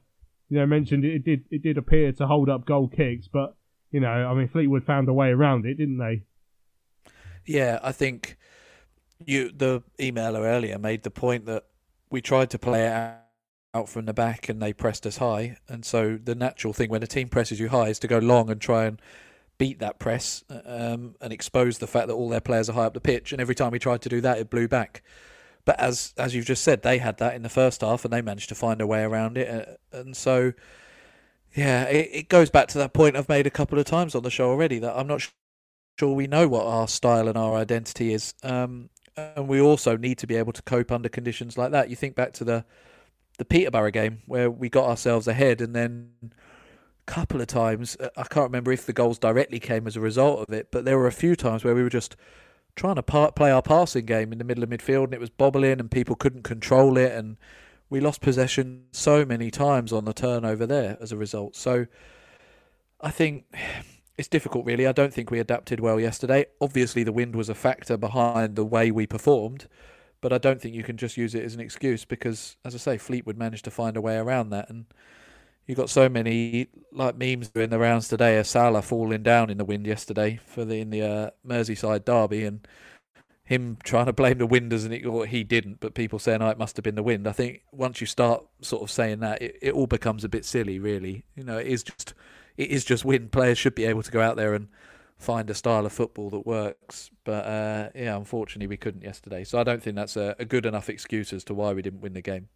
you know, mentioned it, it did it did appear to hold up goal kicks, but you know, I mean, Fleetwood found a way around it, didn't they? Yeah, I think you the emailer earlier made the point that we tried to play it out from the back and they pressed us high. And so the natural thing when a team presses you high is to go long and try and beat that press um, and expose the fact that all their players are high up the pitch. And every time we tried to do that, it blew back. But as as you've just said, they had that in the first half and they managed to find a way around it. Uh, and so, yeah, it, it goes back to that point I've made a couple of times on the show already that I'm not sure we know what our style and our identity is. Um, and we also need to be able to cope under conditions like that. You think back to the the Peterborough game where we got ourselves ahead and then couple of times uh, I can't remember if the goals directly came as a result of it, but there were a few times where we were just trying to play our passing game in the middle of midfield and it was bobbling and people couldn't control it and we lost possession so many times on the turnover there as a result. So I think it's difficult really. I don't think we adapted well yesterday. Obviously the wind was a factor behind the way we performed. But I don't think you can just use it as an excuse because, as I say, Fleetwood managed to find a way around that. And you got so many like memes doing the rounds today of Salah falling down in the wind yesterday for the in the uh, Merseyside derby and him trying to blame the wind as or he didn't, but people saying oh it must have been the wind. I think once you start sort of saying that, it, it all becomes a bit silly, really. You know, it is just it is just wind. Players should be able to go out there and find a style of football that works. But uh, yeah, unfortunately, we couldn't yesterday. So I don't think that's a, a good enough excuse as to why we didn't win the game.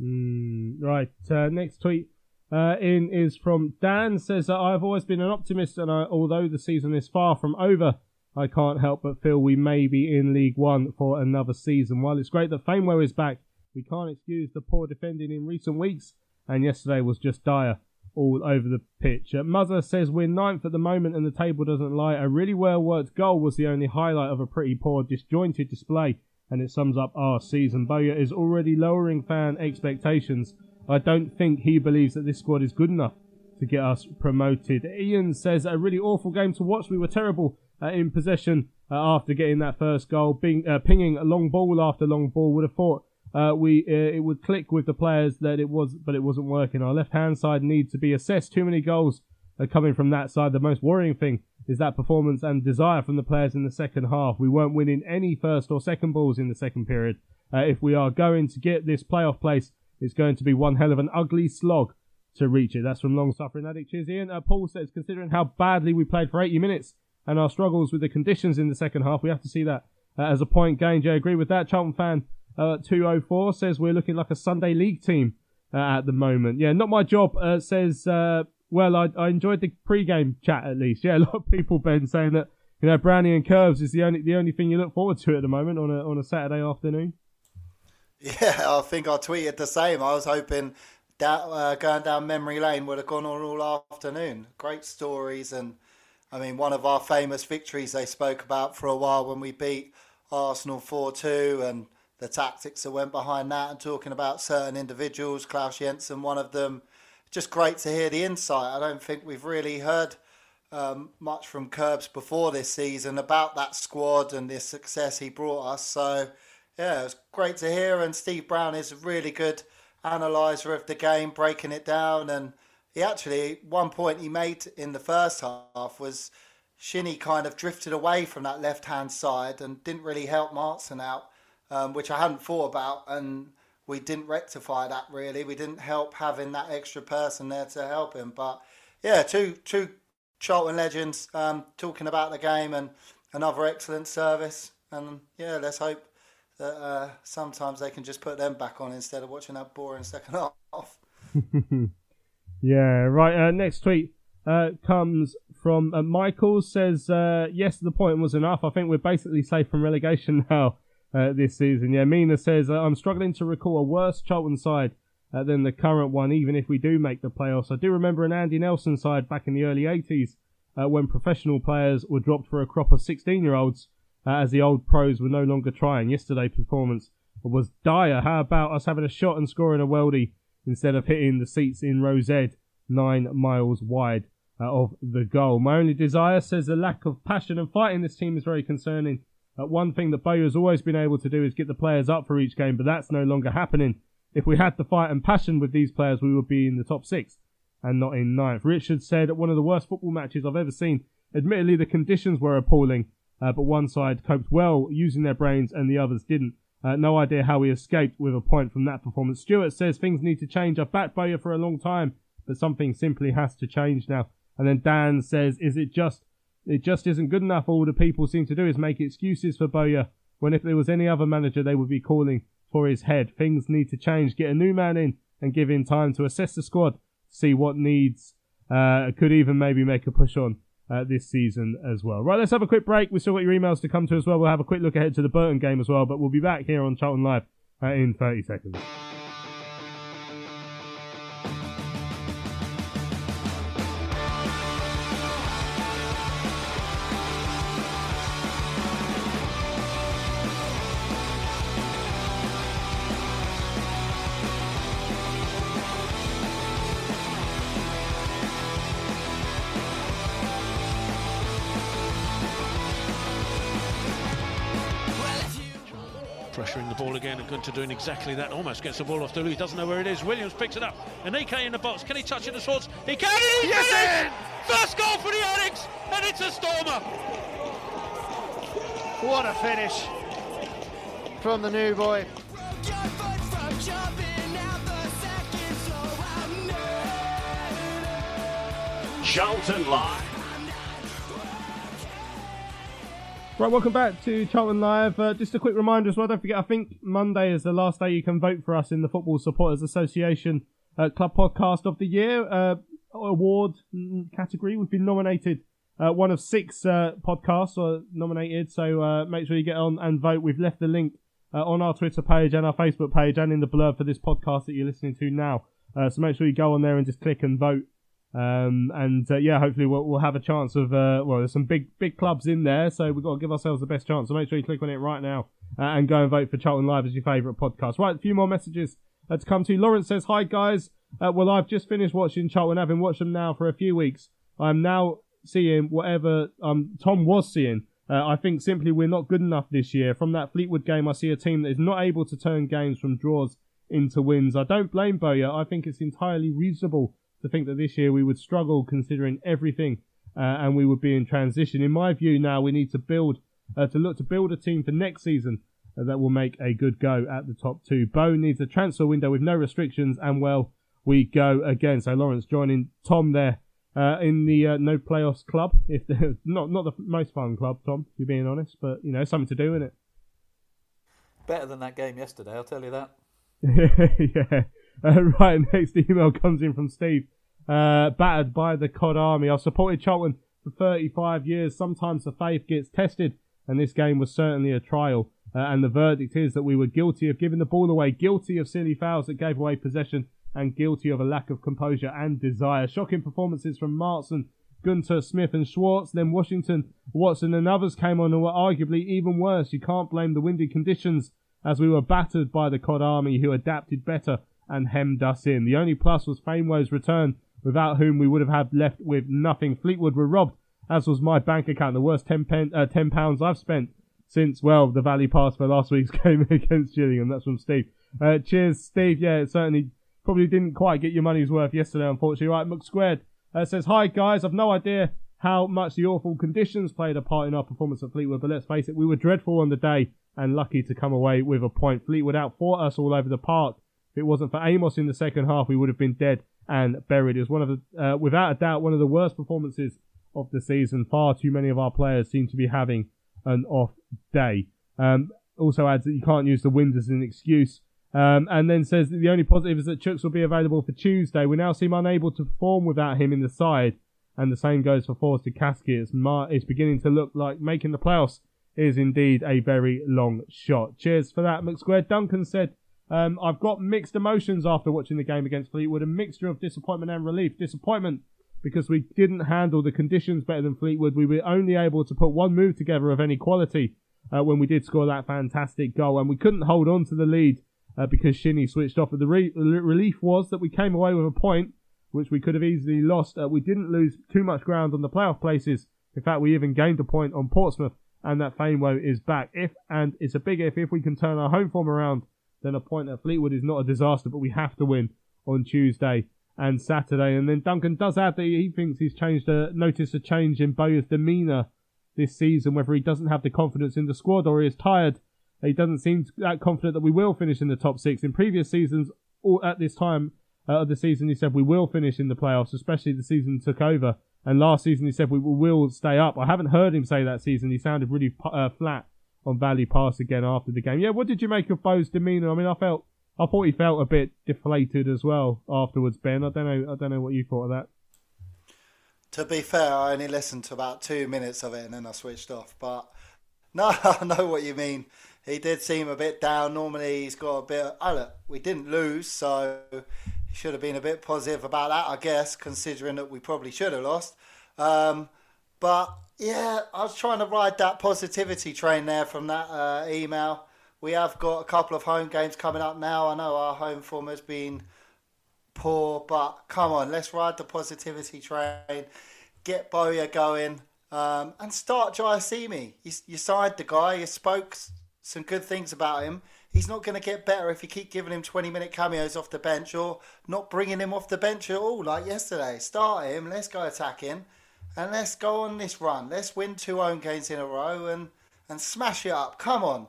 Mm, right. Uh, next tweet uh, in is from Dan. Says that I've always been an optimist, and I, although the season is far from over, I can't help but feel we may be in League One for another season. While it's great that Famewo is back, we can't excuse the poor defending in recent weeks, and yesterday was just dire all over the pitch. Uh, Mother says we're ninth at the moment and the table doesn't lie. A really well worked goal was the only highlight of a pretty poor, disjointed display, and it sums up our season. Bowyer is already lowering fan expectations. I don't think he believes that this squad is good enough to get us promoted. Ian says a really awful game to watch. We were terrible uh, in possession uh, after getting that first goal, Bing, uh, pinging a long ball after long ball. Would have thought uh, we uh, it would click with the players that it was, but it wasn't working. Our left hand side needs to be assessed. Too many goals are coming from that side. The most worrying thing is that performance and desire from the players in the second half. We weren't winning any first or second balls in the second period. Uh, if we are going to get this playoff place, it's going to be one hell of an ugly slog to reach it. That's from long suffering addict. Cheers, Ian. Uh, Paul says, considering how badly we played for 80 minutes and our struggles with the conditions in the second half, we have to see that uh, as a point gained. I agree with that. Charlton fan uh, 204 says we're looking like a Sunday league team uh, at the moment. Yeah, not my job. Uh, says, uh, well, I, I enjoyed the pre-game chat at least. Yeah, a lot of people, Ben, saying that, you know, Brownie and Curbs is the only, the only thing you look forward to at the moment on a, on a Saturday afternoon. Yeah, I think I tweeted the same. I was hoping that uh, going down memory lane would have gone on all afternoon. Great stories, and I mean, one of our famous victories they spoke about for a while when we beat Arsenal four two, and the tactics that went behind that, and talking about certain individuals, Claus Jensen, one of them. Just great to hear the insight. I don't think we've really heard um, much from Curbs before this season about that squad and the success he brought us. So yeah, it was great to hear. And Steve Brown is a really good analyzer of the game, breaking it down. And he actually, one point he made in the first half was Shinnie kind of drifted away from that left hand side and didn't really help Maatsen out, um, which I hadn't thought about. And we didn't rectify that really. We didn't help having that extra person there to help him. But yeah, two two Charlton legends um, talking about the game and another excellent service. And yeah, let's hope that uh, sometimes they can just put them back on instead of watching that boring second half. yeah, right. Uh, next tweet uh, comes from uh, Michael. Says, uh, yes, the point was enough. I think we're basically safe from relegation now uh, this season. Yeah, Mina says, I'm struggling to recall a worse Charlton side than the current one, even if we do make the playoffs. I do remember an Andy Nelson side back in the early 80s uh, when professional players were dropped for a crop of 16 year olds uh, as the old pros were no longer trying. Yesterday's performance was dire. How about us having a shot and scoring a weldy instead of hitting the seats in Row Z nine miles wide uh, of the goal? My only desire says the lack of passion and fight in this team is very concerning. Uh, one thing that Bowyer has always been able to do is get the players up for each game, but that's no longer happening. If we had the fight and passion with these players, we would be in the top six and not in ninth. Richard said, one of the worst football matches I've ever seen. Admittedly, the conditions were appalling, uh, but one side coped well using their brains and the others didn't. Uh, no idea how we escaped with a point from that performance. Stewart says things need to change. I've backed Bowyer for a long time, but something simply has to change now. And then Dan says, is it just, it just isn't good enough. All the people seem to do is make excuses for Bowyer when if there was any other manager, they would be calling for his head. Things need to change. Get a new man in and give him time to assess the squad, see what needs, uh, could even maybe make a push on uh, this season as well. Right, let's have a quick break. We've still got your emails to come to as well. We'll have a quick look ahead to the Burton game as well, but we'll be back here on Charlton Live uh, in 30 seconds. Ball again and Gunter doing exactly that. Almost gets the ball off the He doesn't know where it is. Williams picks it up. Aneke in the box. Can he touch it to Schwartz? He can! He's Yes, in! First goal for the Addicks, and it's a stormer. What a finish from the new boy. Charlton Live. Right, welcome back to Charlton Live. Uh, just a quick reminder as well, don't forget, I think Monday is the last day you can vote for us in the Football Supporters Association uh, Club Podcast of the Year uh, award category. We've been nominated uh, one of six uh, podcasts are nominated, so uh, make sure you get on and vote. We've left the link uh, on our Twitter page and our Facebook page and in the blurb for this podcast that you're listening to now. Uh, so make sure you go on there and just click and vote. Um, and uh, yeah, hopefully we'll, we'll have a chance of uh, well, there's some big big clubs in there, so we've got to give ourselves the best chance. So make sure you click on it right now uh, and go and vote for Charlton Live as your favourite podcast. Right, a few more messages to come to. Lawrence says, "Hi guys, uh, well I've just finished watching Charlton, having watched them now for a few weeks. I'm now seeing whatever um Tom was seeing. Uh, I think simply we're not good enough this year. From that Fleetwood game, I see a team that is not able to turn games from draws into wins. I don't blame Bowyer. I think it's entirely reasonable." To think that this year we would struggle considering everything uh, and we would be in transition. In my view, now we need to build uh, to look to build a team for next season uh, that will make a good go at the top two. Bow needs a transfer window with no restrictions, and well, we go again. So Lawrence joining Tom there uh, in the uh, no playoffs club. If not not the most fun club, Tom, if you're being honest, but you know something to do in it. Better than that game yesterday, I'll tell you that. yeah. Uh, right, next email comes in from Steve. Uh, battered by the COD army. I've supported Charlton for 35 years. Sometimes the faith gets tested, and this game was certainly a trial. Uh, and the verdict is that we were guilty of giving the ball away, guilty of silly fouls that gave away possession, and guilty of a lack of composure and desire. Shocking performances from Maatsen, Gunter, Smith, and Schwartz. Then Washington, Watson, and others came on who were arguably even worse. You can't blame the windy conditions as we were battered by the COD army who adapted better and hemmed us in. The only plus was Famewo's return, without whom we would have had left with nothing. Fleetwood were robbed, as was my bank account, the worst 10, pen, uh, 10 pounds I've spent since, well, the Valley Pass for last week's game against Gillingham. That's from Steve. Uh, cheers, Steve. Yeah, it certainly probably didn't quite get your money's worth yesterday, unfortunately. Right, Mook Squared uh, says, Hi, guys. I've no idea how much the awful conditions played a part in our performance at Fleetwood, but let's face it, we were dreadful on the day and lucky to come away with a point. Fleetwood outfought us all over the park. If it wasn't for Amos in the second half, we would have been dead and buried. It was one of the, uh, without a doubt, one of the worst performances of the season. Far too many of our players seem to be having an off day. Um, also adds that you can't use the wind as an excuse. Um, and then says that the only positive is that Chuks will be available for Tuesday. We now seem unable to perform without him in the side. And the same goes for Forster Caskey. It's, mar- it's beginning to look like making the playoffs is indeed a very long shot. Cheers for that, McSquare. Duncan said, Um, I've got mixed emotions after watching the game against Fleetwood, a mixture of disappointment and relief. Disappointment because we didn't handle the conditions better than Fleetwood. We were only able to put one move together of any quality uh, when we did score that fantastic goal, and we couldn't hold on to the lead uh, because Shinnie switched off. But the re- relief was that we came away with a point, which we could have easily lost. Uh, we didn't lose too much ground on the playoff places. In fact, we even gained a point on Portsmouth, and that Famewo is back. If and it's a big if if we can turn our home form around, then a point at Fleetwood is not a disaster. But we have to win on Tuesday and Saturday. And then Duncan does add that he thinks he's changed a noticed a change in Bowyer's demeanour this season, whether he doesn't have the confidence in the squad or he is tired. He doesn't seem that confident that we will finish in the top six. In previous seasons, at this time uh, of the season, he said we will finish in the playoffs, especially the season took over. And last season, he said we will stay up. I haven't heard him say that season. He sounded really uh, flat on Valley Pass again after the game. Yeah, what did you make of Bo's demeanour? I mean, I felt, I thought he felt a bit deflated as well afterwards. Ben, I don't know, I don't know what you thought of that. To be fair, I only listened to about two minutes of it and then I switched off. But no, I know what you mean. He did seem a bit down. Normally, he's got a bit. Of, oh, look, we didn't lose, so he should have been a bit positive about that, I guess, considering that we probably should have lost. Um, but yeah, I was trying to ride that positivity train there from that uh, email. We have got a couple of home games coming up now. I know our home form has been poor, but come on, let's ride the positivity train. Get Bowyer going um, and start Jaiyesimi. You, you signed the guy, you spoke some good things about him. He's not going to get better if you keep giving him 20 minute cameos off the bench or not bringing him off the bench at all, like yesterday. Start him, let's go attacking, and let's go on this run. Let's win two home games in a row and, and smash it up. Come on.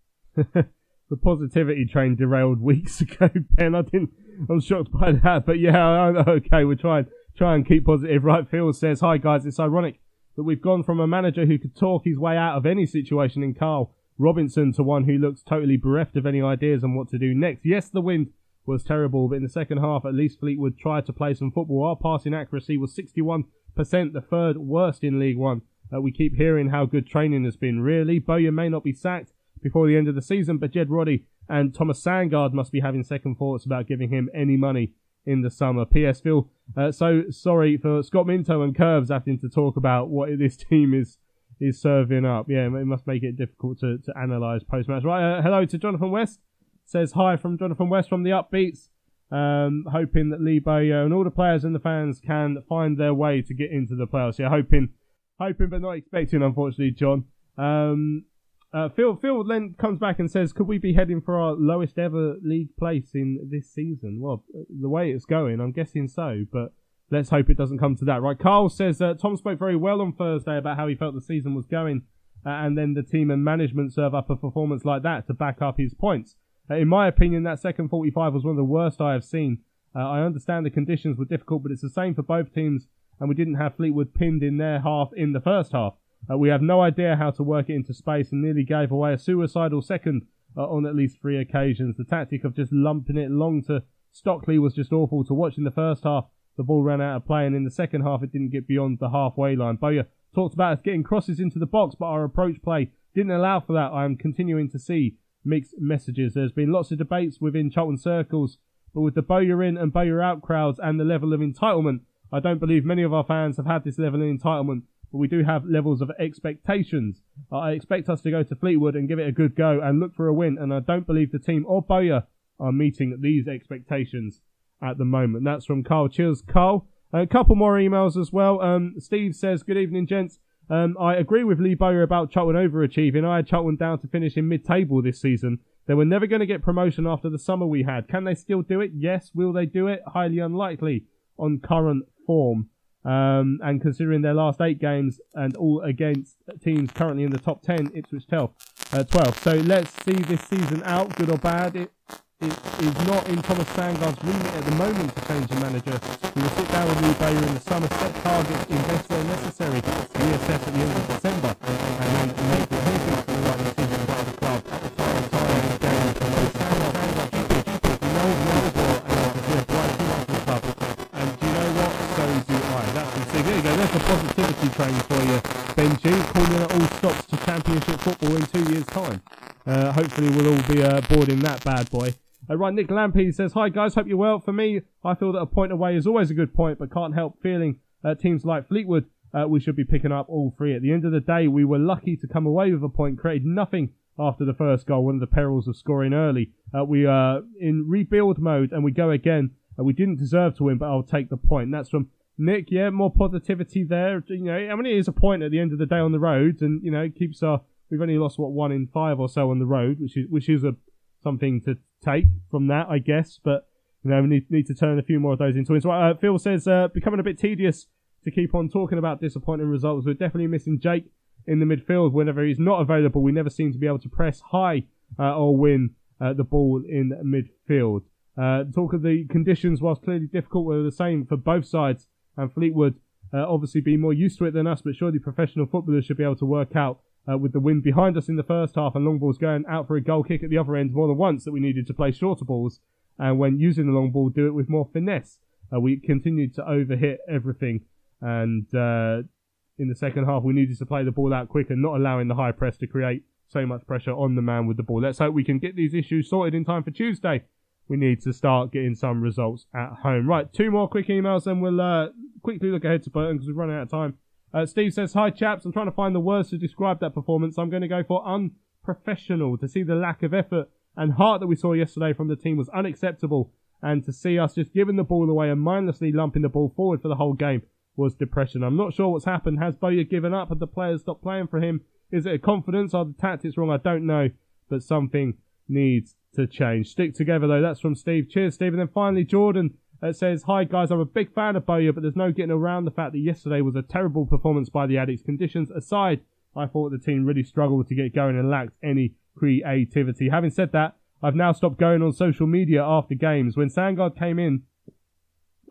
the positivity train derailed weeks ago, Ben. I didn't. I was shocked by that, but yeah, okay, we're trying try and keep positive. Right, Phil says, "Hi guys, it's ironic that we've gone from a manager who could talk his way out of any situation in Carl Robinson to one who looks totally bereft of any ideas on what to do next. Yes, the wind was terrible, but in the second half, at least Fleetwood tried to play some football. Our passing accuracy was 61%, the third worst in League One. Uh, we keep hearing how good training has been. Really, Bowyer may not be sacked before the end of the season, but Jed Roddy and Thomas Sandgaard must be having second thoughts about giving him any money in the summer. P.S. Phil, uh, so sorry for Scott Minto and Curbs having to talk about what this team is is serving up. Yeah, it must make it difficult to, to analyse post match. Right, uh, hello to Jonathan West. Says hi from Jonathan West from the Upbeats. Um, hoping that Lee Bowyer and all the players and the fans can find their way to get into the playoffs. Yeah, hoping, hoping but not expecting, unfortunately, John. Um, uh, Phil Phil then comes back and says, "Could we be heading for our lowest ever league place in this season?" Well, the way it's going, I'm guessing so. But let's hope it doesn't come to that. Right? Carl says uh, Tom spoke very well on Thursday about how he felt the season was going, uh, and then the team and management serve up a performance like that to back up his points. Uh, in my opinion, that second 45 was one of the worst I have seen. Uh, I understand the conditions were difficult, but it's the same for both teams, and we didn't have Fleetwood pinned in their half in the first half. Uh, we have no idea how to work it into space and nearly gave away a suicidal second uh, on at least three occasions. The tactic of just lumping it long to Stockley was just awful to watch in the first half. The ball ran out of play, and in the second half, it didn't get beyond the halfway line. Bowyer talked about us getting crosses into the box, but our approach play didn't allow for that. I am continuing to see mixed messages. There's been lots of debates within Charlton circles, but with the Bowyer in and Bowyer out crowds and the level of entitlement, I don't believe many of our fans have had this level of entitlement but we do have levels of expectations. I expect us to go to Fleetwood and give it a good go and look for a win, and I don't believe the team or Bowyer are meeting these expectations at the moment. That's from Carl. Cheers, Carl. A couple more emails as well. Um, Steve says, Good evening, gents. Um, I agree with Lee Bowyer about Charlton overachieving. I had Charlton down to finish in mid table this season. They were never going to get promotion after the summer we had. Can they still do it? Yes. Will they do it? Highly unlikely on current form. Um, and considering their last eight games and all against teams currently in the top 10, Ipswich 12. Uh, 12. So let's see this season out, good or bad. It is not in Thomas Sandgaard's remit at the moment to change the manager. We will sit down with Lee Bowyer in the summer, set targets, invest where necessary, reassess at the end of December, and then make what he thinks the right decision for the club. The. There you go. There's a positivity train for you, Benji. Calling it all stops to championship football in two years' time. Uh, hopefully, we'll all be uh, boarding that bad boy. Uh, right, Nick Lampy says, Hi guys, hope you're well. For me, I feel that a point away is always a good point, but can't help feeling uh, teams like Fleetwood, uh, we should be picking up all three. At the end of the day, we were lucky to come away with a point, created nothing after the first goal, one of the perils of scoring early. Uh, we are in rebuild mode and we go again. Uh, we didn't deserve to win, but I'll take the point. That's from Nick. Yeah, more positivity there. You know, I mean, it is a point at the end of the day on the road, and you know, keeps our. We've only lost what one in five or so on the road, which is which is a something to take from that, I guess. But you know, we need, need to turn a few more of those into wins. Right, uh, Phil says uh, becoming a bit tedious to keep on talking about disappointing results. We're definitely missing Jake in the midfield whenever he's not available. We never seem to be able to press high uh, or win uh, the ball in midfield. Uh, talk of the conditions, whilst clearly difficult, were the same for both sides. And Fleetwood uh, obviously be more used to it than us, but surely professional footballers should be able to work out uh, with the wind behind us in the first half and long balls going out for a goal kick at the other end more than once that we needed to play shorter balls. And when using the long ball, do it with more finesse. Uh, we continued to overhit everything. And uh, in the second half, we needed to play the ball out quicker, not allowing the high press to create so much pressure on the man with the ball. Let's hope we can get these issues sorted in time for Tuesday. We need to start getting some results at home. Right, two more quick emails, then we'll uh, quickly look ahead to Burton because we're running out of time. Uh, Steve says, Hi chaps, I'm trying to find the words to describe that performance. I'm going to go for unprofessional. To see the lack of effort and heart that we saw yesterday from the team was unacceptable. And to see us just giving the ball away and mindlessly lumping the ball forward for the whole game was depression. I'm not sure what's happened. Has Bowyer given up? Have the players stopped playing for him? Is it a confidence? Are the tactics wrong? I don't know. But something needs to change. Stick together though. That's from Steve. Cheers, Steve. And then finally, Jordan uh, says, Hi guys, I'm a big fan of Bowyer, but there's no getting around the fact that yesterday was a terrible performance by the Addicks. Conditions aside, I thought the team really struggled to get going and lacked any creativity. Having said that, I've now stopped going on social media after games. When Sandgaard came in,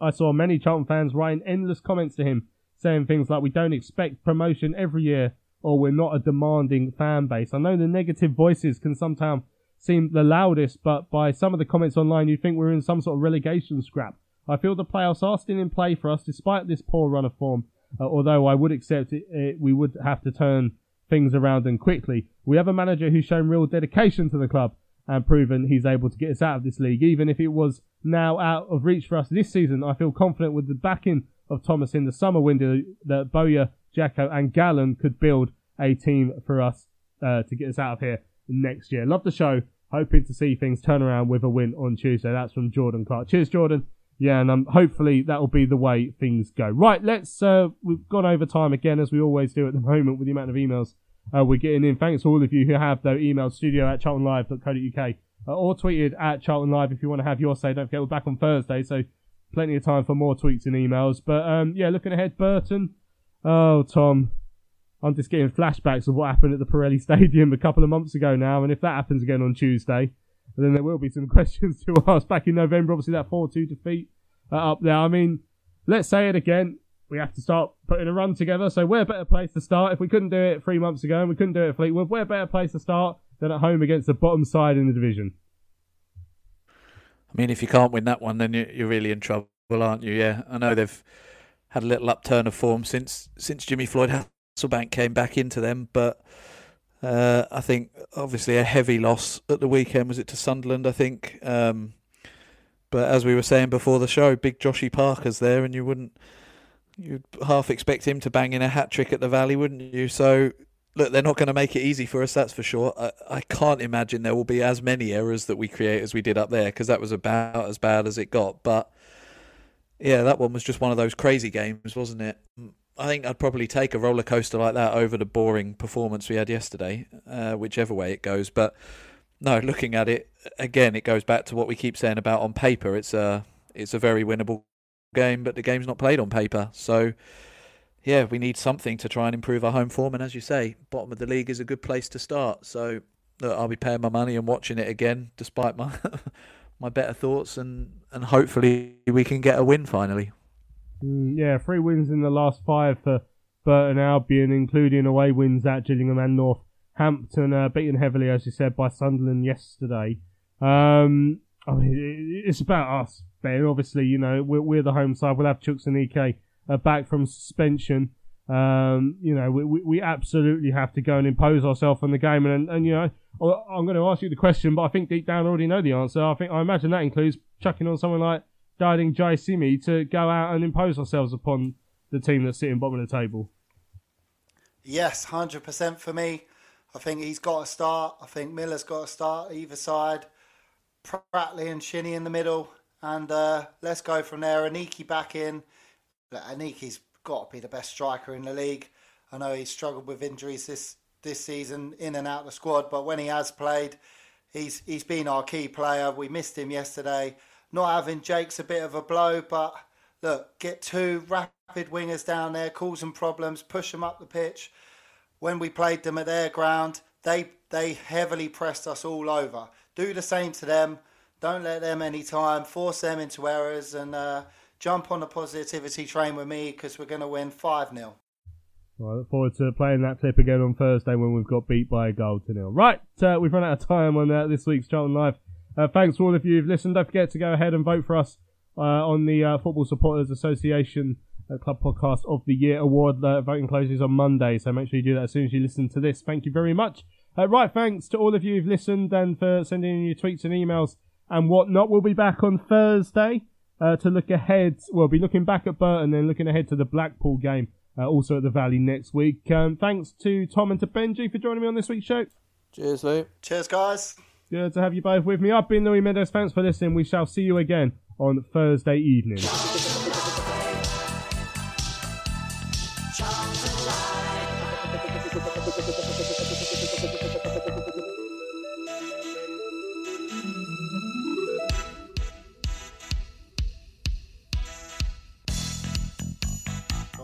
I saw many Charlton fans writing endless comments to him, saying things like, We don't expect promotion every year, or we're not a demanding fan base. I know the negative voices can sometimes seem the loudest, but by some of the comments online, you think we're in some sort of relegation scrap. I feel the playoffs are still in play for us despite this poor run of form, uh, although I would accept it, it, we would have to turn things around and quickly. We have a manager who's shown real dedication to the club and proven he's able to get us out of this league. Even if it was now out of reach for us this season, I feel confident with the backing of Thomas in the summer window that Bowyer, Jacko, and Gallen could build a team for us uh, to get us out of here next year. Love the show. Hoping to see things turn around with a win on Tuesday. That's from Jordan Clark. Cheers, Jordan. Yeah, and um, hopefully that will be the way things go. Right, let's. Uh, we've gone over time again, as we always do at the moment with the amount of emails uh, we're getting in. Thanks to all of you who have though emailed studio at charltonlive.co.uk uh, or tweeted at Charlton Live if you want to have your say. Don't forget we're back on Thursday, so plenty of time for more tweets and emails. But um, yeah, looking ahead, Burton. Oh, Tom, I'm just getting flashbacks of what happened at the Pirelli Stadium a couple of months ago now, and if that happens again on Tuesday, then there will be some questions to ask. Back in November, obviously that 4-2 defeat uh, up there. I mean, let's say it again. We have to start putting a run together. So where better place to start? If we couldn't do it three months ago and we couldn't do it at Fleetwood, where better place to start than at home against the bottom side in the division? I mean, if you can't win that one, then you- you're really in trouble, aren't you? Yeah, I know they've had a little upturn of form since since Jimmy Floyd Hasselbaink came back into them, but uh, I think obviously a heavy loss at the weekend was it to Sunderland, I think. Um, but as we were saying before the show, big Joshy Parker's there, and you wouldn't you'd half expect him to bang in a hat trick at the Valley, wouldn't you? So look, they're not going to make it easy for us, that's for sure. I, I can't imagine there will be as many errors that we create as we did up there because that was about as bad as it got. But yeah, that one was just one of those crazy games, wasn't it? I think I'd probably take a roller coaster like that over the boring performance we had yesterday, uh, whichever way it goes. But no, looking at it again, it goes back to what we keep saying about on paper. It's a it's a very winnable game, but the game's not played on paper. So yeah, we need something to try and improve our home form. And as you say, bottom of the league is a good place to start. So look, I'll be paying my money and watching it again, despite my my better thoughts, and and hopefully we can get a win finally. Mm, yeah, three wins in the last five for Burton Albion, including away wins at Gillingham and Northampton, uh, beaten heavily, as you said, by Sunderland yesterday. Um, I mean, it's about us, Ben. Obviously, you know, we're, we're the home side. We'll have Chuks and EK uh, back from suspension. Um, you know, we, we, we absolutely have to go and impose ourselves on the game. And, and, you know, I'm going to ask you the question, but I think deep down I already know the answer. I think I imagine that includes chucking on someone like Darding Jaiyesimi to go out and impose ourselves upon the team that's sitting bottom of the table. Yes, hundred percent for me. I think he's got to start. I think Millar's got to start either side. Pratley and Shinnie in the middle, and uh, let's go from there. Aneke back in. Aneke's got to be the best striker in the league. I know he's struggled with injuries this this season, in and out of the squad, but when he has played, he's he's been our key player. We missed him yesterday. Not having Jake's a bit of a blow, but look, get two rapid wingers down there, cause them problems, push them up the pitch. When we played them at their ground, they they heavily pressed us all over. Do the same to them. Don't let them any time. Force them into errors and uh, jump on the positivity train with me because we're going to win 5 0. Well, I look forward to playing that clip again on Thursday when we've got beat by a goal to nil. Right, uh, we've run out of time on uh, this week's Charlton Live. Uh, thanks to all of you who've listened. Don't forget to go ahead and vote for us uh, on the uh, Football Supporters Association uh, Club Podcast of the Year award. Uh, voting closes on Monday, so make sure you do that as soon as you listen to this. Thank you very much. Uh, right, thanks to all of you who've listened and for sending in your tweets and emails and whatnot. We'll be back on Thursday uh, to look ahead. We'll be looking back at Burton and looking ahead to the Blackpool game, uh, also at the Valley next week. Um, thanks to Tom and to Benji for joining me on this week's show. Cheers, Lou. Cheers, guys. Good to have you both with me. I've been Louis Meadows. Thanks for listening. We shall see you again on Thursday evening.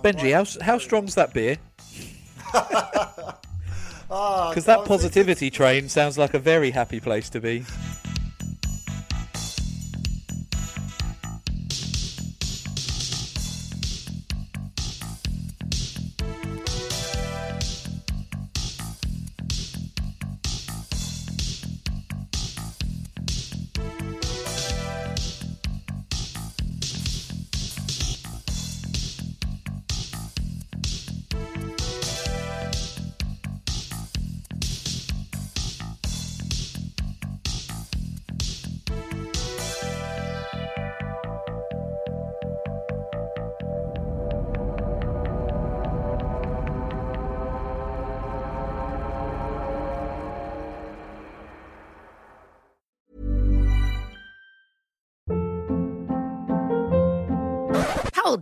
Benji, how how strong's that beer? Ah, Because that God, positivity train sounds like a very happy place to be.